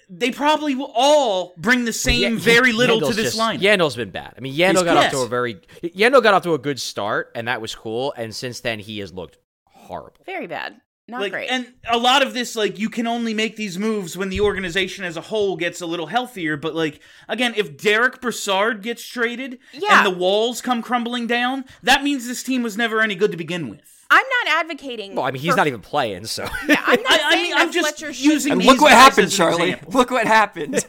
they probably will all bring the same Ye- very little Yandle's to this just- line. Yandle's been bad. I mean, Yandle He's got off to a very Yandle got off to a good start, and that was cool. And since then, he has looked horrible. Very bad. Not like, great. And a lot of this, like, you can only make these moves when the organization as a whole gets a little healthier. But, like, again, if Derek Brassard gets traded Yeah. and the walls come crumbling down, that means this team was never any good to begin with. I'm not advocating. Well, I mean, he's for- not even playing, so Yeah, I'm not I- I saying mean, that I'm just Fletcher using should And look what happened, Charlie. Look what happened.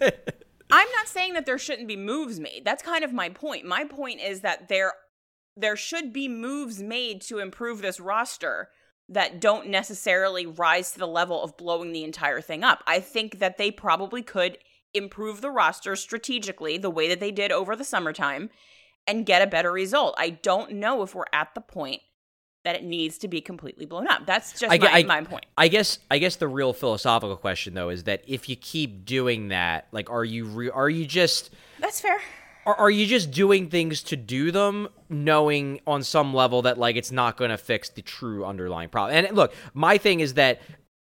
I'm not saying that there shouldn't be moves made. That's kind of my point. My point is that there there should be moves made to improve this roster that don't necessarily rise to the level of blowing the entire thing up. I think that they probably could improve the roster strategically the way that they did over the summertime and get a better result. I don't know if we're at the point that it needs to be completely blown up. That's just I, my, I- my point. I guess I guess the real philosophical question though is that if you keep doing that, like, are you re- are you just That's fair. are, are you just doing things to do them, knowing on some level that like it's not going to fix the true underlying problem? And look, my thing is that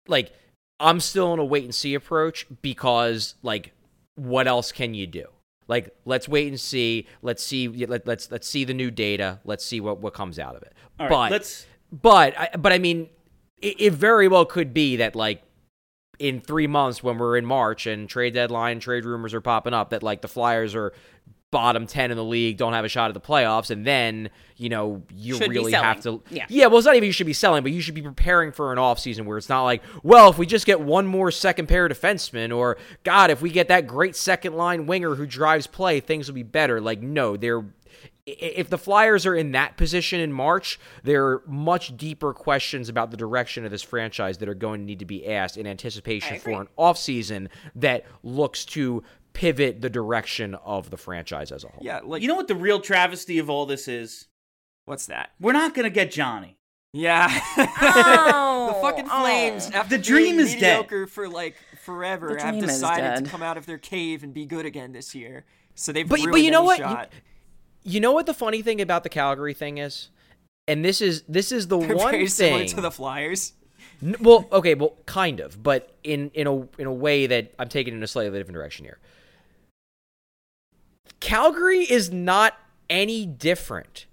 like I'm still in a wait and see approach because like what else can you do? Like let's wait and see. Let's see. Let, let's let's see the new data. Let's see what what comes out of it. All right, but let's- but I, but I mean, it, it very well could be that like in three months when we're in March and trade deadline, trade rumors are popping up that like the Flyers are bottom 10 in the league, don't have a shot at the playoffs, and then, you know, you Should really have to. Yeah. Yeah, well, it's not even you should be selling, but you should be preparing for an offseason where it's not like, well, if we just get one more second pair of defensemen, or God, if we get that great second line winger who drives play, things will be better. Like, no, they're. If the Flyers are in that position in March, there are much deeper questions about the direction of this franchise that are going to need to be asked in anticipation for an offseason that looks to pivot the direction of the franchise as a whole. yeah, like you know what the real travesty of all this is? what's that? We're not going to get Johnny. Yeah. Oh, the fucking oh. Flames, after The dream being is dead. mediocre for like forever, The have decided to come out of their cave and be good again this year. So they've But- but you know what? You- You know what the funny thing about the Calgary thing is? And this is this is the They're one very similar thing to the Flyers. N- well, okay, well, kind of, but in in a in a way that I'm taking it in a slightly different direction here. Calgary is not any different,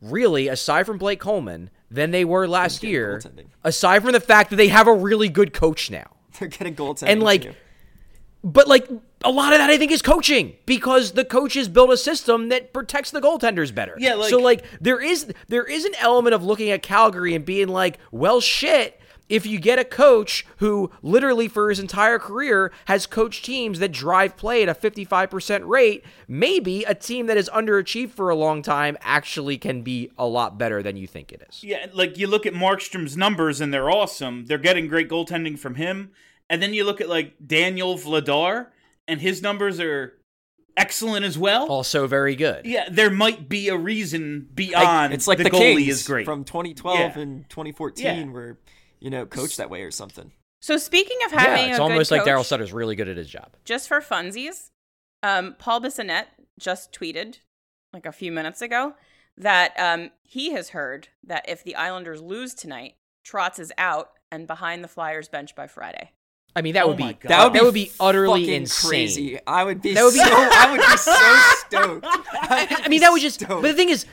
really, aside from Blake Coleman, than they were last year. Aside from the fact that they have a really good coach now, They're getting goaltending. and like, too. but like a lot of that I think is coaching because the coaches built a system that protects the goaltenders better. Yeah, like- so like there is there is an element of looking at Calgary and being like, well shit, if you get a coach who literally for his entire career has coached teams that drive play at a 55% rate, maybe a team that has underachieved for a long time actually can be a lot better than you think it is. Yeah, like you look at Markstrom's numbers and they're awesome. They're getting great goaltending from him. And then you look at like Daniel Vladar and his numbers are excellent as well. Also very good. Yeah, there might be a reason beyond it's like the, the, goalie Kings is great. from 2012 Yeah. and 2014 Yeah. were you know coach that way or something. So speaking of having yeah, it's a almost good like Daryl Sutter's really good at his job. just for funsies, um, Paul Bissonnette just tweeted like a few minutes ago that um, he has heard that if the Islanders lose tonight, Trotz is out and behind the Flyers bench by Friday. I mean, that Oh would my be God. That would be, that would be utterly insane. crazy. I would be That would be- so I would be so stoked. I, I mean, that would just. But the thing is,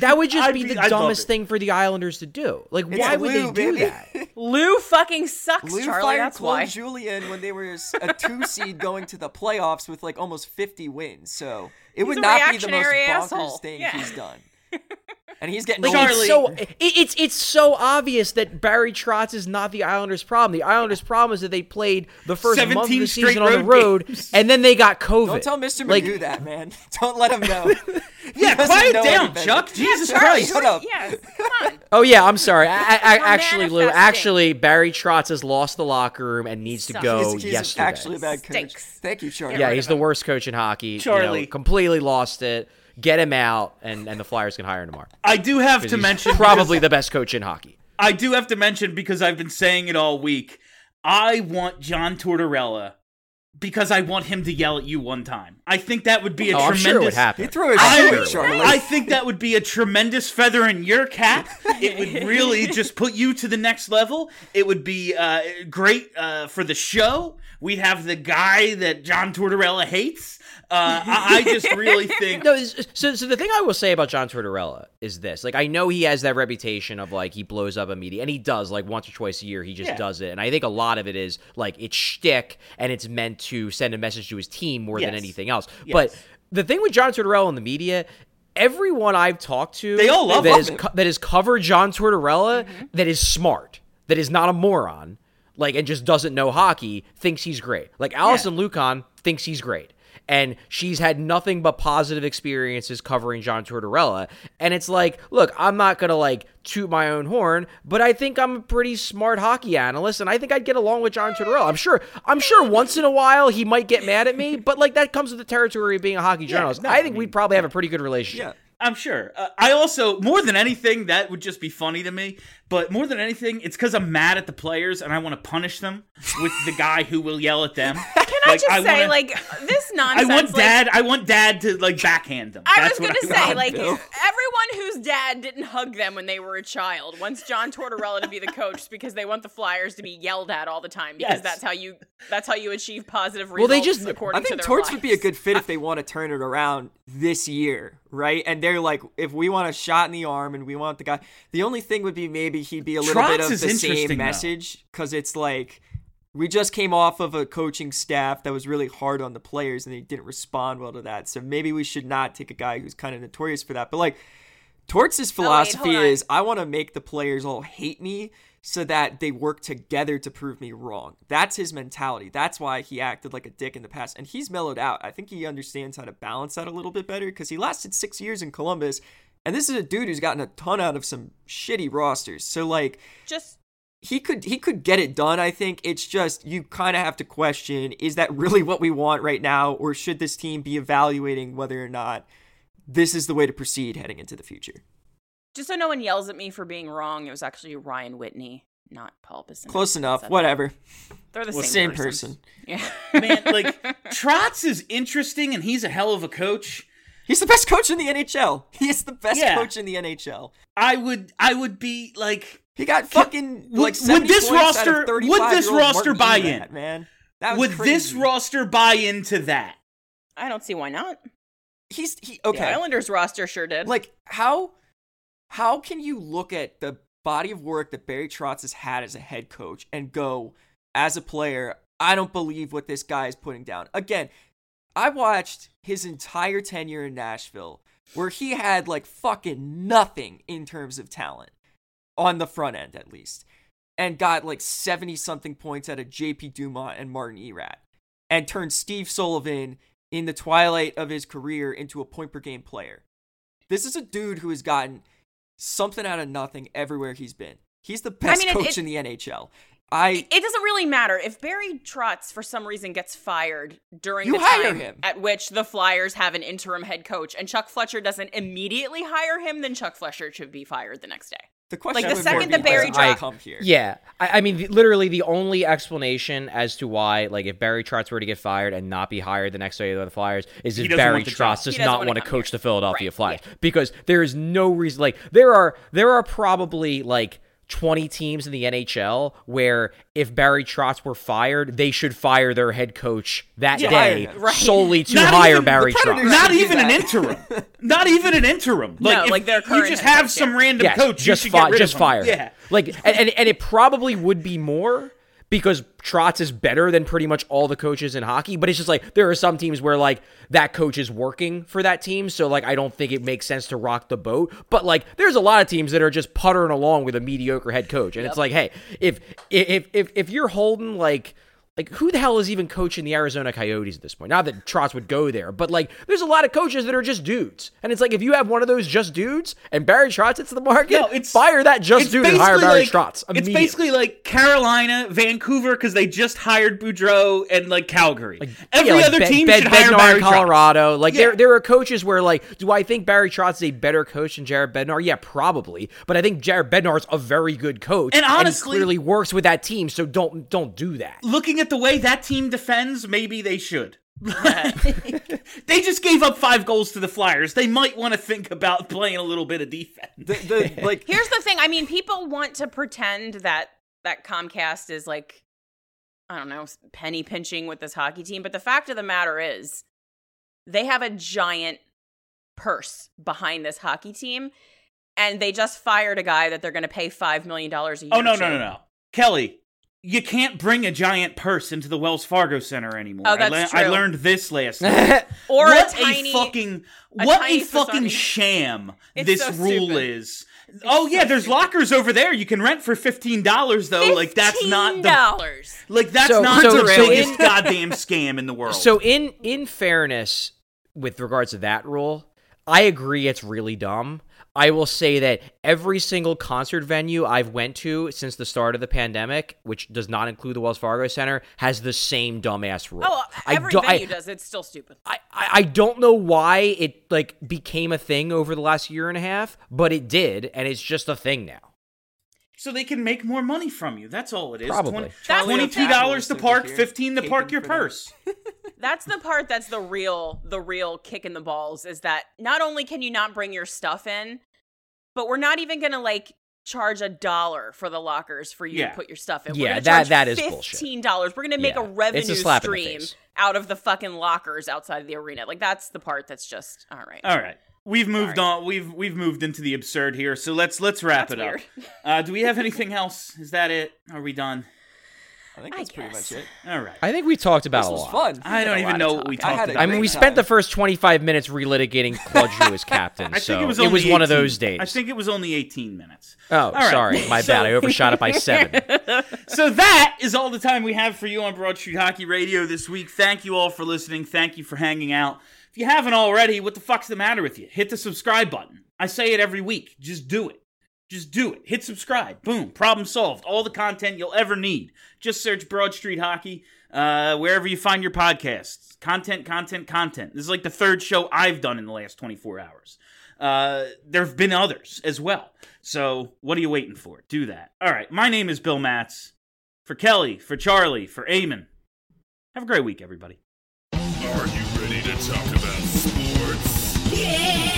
that would just be, be- the I'd dumbest thing for the Islanders to do. Like, It's why would Lou, they do baby. that? Lou fucking sucks, Lou Charlie. fired That's Claude why. Julien when they were a two seed going to the playoffs with like almost 50 wins. So it would not be the most reactionary bonkers asshole. thing Yeah. he's done. And he's getting Like, old. it's so it, it's it's so obvious that Barry Trotz is not the Islanders' problem. The Islanders' problem is that they played the first month of the season on the road road, games. and then they got COVID. Don't tell Mr. Like, Magoo that, man. Don't let him know. Yeah, quiet know down, any. Chuck. Jesus Charlie, Christ. Shut up. Yeah, come on. Oh yeah, I'm sorry. I, I, I, actually, Lou, actually, Barry Trotz has lost the locker room and needs to go He's, he's yesterday. actually a bad coach. Stinks. Thank you, Charlie. yeah, he's the worst coach in hockey. you know, Charlie. completely lost it. Get him out, and, and the Flyers can hire him tomorrow. I do have to mention probably the best coach in hockey. I do have to mention because I've been saying it all week. I want John Tortorella because I want him to yell at you one time. I think that would be a Oh, I'm tremendous. sure it would happen. He threw his I, shoe would- at Charlie. I think that would be a tremendous feather in your cap. It would really just put you to the next level. It would be uh, great uh, for the show. We'd have the guy that John Tortorella hates. Uh, I, I just really think. No, so so the thing I will say about John Tortorella is this: like, I know he has that reputation of like he blows up a media, and he does like once or twice a year. He just Yeah. does it, and I think a lot of it is like it's shtick, and it's meant to send a message to his team more than anything else. Yes. But the thing with John Tortorella in the media. Everyone I've talked to They all love that him. co- that has covered John Tortorella Mm-hmm. that is smart, that is not a moron, like and just doesn't know hockey, thinks he's great. Like Allison Lukan thinks he's great. And she's had nothing but positive experiences covering John Tortorella. And it's like, look, I'm not gonna like toot my own horn, but I think I'm a pretty smart hockey analyst, and I think I'd get along with John Tortorella. I'm sure I'm sure once in a while he might get mad at me, but like that comes with the territory of being a hockey journalist. no, I I think mean, we'd probably have a pretty good relationship. Yeah. I'm sure. Uh, I also, more than anything, that would just be funny to me. But more than anything, it's because I'm mad at the players and I want to punish them with the guy who will yell at them. Can I just say, wanna- like, this nonsense? I nonsense? want like, dad. I want dad to like backhand them. I That's was gonna I say, want. like, Bill. everyone whose dad didn't hug them when they were a child wants John Tortorella to be the coach because they want the Flyers to be yelled at all the time because Yes. that's how you that's how you achieve positive results. Well, results. they just- according I think to their Torts would be a good fit if they want to turn it around this year, right? And they're like, if we want a shot in the arm and we want the guy, the only thing would be maybe he'd be a little bit of is the interesting, same message because it's like we just came off of a coaching staff that was really hard on the players and they didn't respond well to that. So maybe we should not take a guy who's kind of notorious for that. But like, Torts' oh, philosophy hold on. is I want to make the players all hate me so that they work together to prove me wrong. That's his mentality. That's why he acted like a dick in the past. And he's mellowed out. I think he understands how to balance that a little bit better because he lasted six years in Columbus. And this is a dude who's gotten a ton out of some shitty rosters. So like just he could he could get it done, I think. It's just you kind of have to question is that really what we want right now or should this team be evaluating whether or not this is the way to proceed heading into the future. just so no one yells at me for being wrong. It was actually Ryan Whitney, not Paul Bissonnette. Close enough. Said that. Whatever. They're the Well, same, same person. Yeah, Man, like Trotz is interesting and he's a hell of a coach. He's the best coach in the NHL. He is the best Yeah. coach in the NHL. I would, I would be like, He got fucking would- like would 70 this points out of roster- would this roster Martin buy Erat, in? man? That was would this roster buy into that? I don't see why not. He's he The okay. Islanders roster sure did. Like how how can you look at the body of work that Barry Trotz has had as a head coach and go as a player, I don't believe what this guy is putting down. Again, I watched his entire tenure in Nashville where he had like fucking nothing in terms of talent on the front end at least and got like 70 something points out of JP Dumont and Martin Erat and turned Steve Sullivan in the twilight of his career into a point per game player. This is a dude who has gotten something out of nothing everywhere he's been. He's the best mean, it- coach it- in the NHL. I It doesn't really matter if Barry Trotz for some reason gets fired during You the hire time him. at which the Flyers have an interim head coach, and Chuck Fletcher doesn't immediately hire him. Then Chuck Fletcher should be fired the next day. the question Like the second more that Barry does I come here. Yeah, I, I mean, the, literally the only explanation as to why, like, if Barry Trotz were to get fired and not be hired the next day by the Flyers, is He if Barry want. Trotz does doesn't wanna want to come coach here. the Philadelphia Right, Flyers because there is no reason. Like, there are there are probably like. 20 teams in the NHL where if Barry Trotz were fired, they should fire their head coach that Yeah. day Right. solely to Not hire even- Barry Predators Trotz. Not even an interim. Not even an interim. Like, No, if like their you just have coach, some yeah. random Yes, coach. just you should fi- get rid just of fire. Yeah. Like, and, and and it probably would be more because Trotz is better than pretty much all the coaches in hockey. But it's just like there are some teams where like that coach is working for that team, so like I don't think it makes sense to rock the boat. But like, there's a lot of teams that are just puttering along with a mediocre head coach, and it's like, hey, if if if if you're holding like. Like who the hell is even coaching the Arizona Coyotes at this point? Not that Trotz would go there, but like there's a lot of coaches that are just dudes, and it's like if you have one of those just dudes and Barry Trotz hits the market, No, it's fire that just dude and hire Barry like- Trotz. It's basically like Carolina, Vancouver, because they just hired Boudreau, and like Calgary. Like, Every Yeah, like other Ben- team Ben- should hire Barry in Trotz. Colorado. Like Yeah. there, there are coaches where like, do I think Barry Trotz is a better coach than Jared Bednar? Yeah, probably. But I think Jared Bednar is a very good coach, And honestly- clearly works with that team. So don't don't do that. Looking at the way that team defends, maybe they should. they just gave up five goals to the Flyers. They might want to think about playing a little bit of defense. The, the like Here's the thing. I mean, people want to pretend that that Comcast is like, I don't know, penny pinching with this hockey team. But the fact of the matter is, they have a giant purse behind this hockey team, and they just fired a guy that they're going to pay five million dollars a year. Oh no, to. no, no, no, Kelly. You can't bring a giant purse into the Wells Fargo Center anymore. Oh, I, that's I true. learned this last night. Or what a tiny, fucking a what tiny a fucking facade. sham It's this so rule stupid. is. oh yeah, there's lockers over there you can rent for fifteen dollars though. Like that's not the dollars. like that's So- not so- the so biggest goddamn scam in the world. So in in fairness, with regards to that rule, I agree it's really dumb. I will say that every single concert venue I've went to since the start of the pandemic, which does not include the Wells Fargo Center, has the same dumbass rule. Oh, I every don't- I- venue does. It's still stupid. I, I I don't know why it like became a thing over the last year and a half, but it did, and it's just a thing now. so they can make more money from you. That's all it is. Probably. That's the Twenty two dollars to park, fifteen to park your purse. That's the part that's the real the real kick in the balls is that not only can you not bring your stuff in, but we're not even gonna like charge a dollar for the lockers for you Yeah. to put your stuff in. Yeah, we're that- that is fifteen dollars. We're gonna make Yeah, a a revenue slap stream out of the fucking lockers outside of the arena. Like that's the part that's just all right. All right. We've moved on. We've we've moved into the absurd here. So let's let's wrap That's it weird. up. Uh, do we have anything else? Is that it? Are we done? I think I that's pretty much it. All right. I think we talked about This a was lot. fun. I don't even know what we talking. I talked about. I mean, we Great spent the first 25 minutes relitigating Claude Giroux as captain, I so think it was it only was one of those days. I think it was only 18 minutes. oh, right. sorry, my So- bad. I overshot it by seven. So that is all the time we have for you on Broad Street Hockey Radio this week. Thank you all for listening. Thank you for hanging out. If you haven't already, what the fuck's the matter with you? Hit the subscribe button. I say it every week. Just do it. Just do it. Hit subscribe. Boom. Problem solved. All the content you'll ever need. Just search Broad Street Hockey uh, wherever you find your podcasts. Content, content, content. This is like the third show I've done in the last 24 hours. Uh, there have been others as well. So what are you waiting for? Do that. All right. My name is Bill Matz. For Kelly, for Charlie, for Eamon. Have a great week, everybody. Are you ready to talk about sports? Who's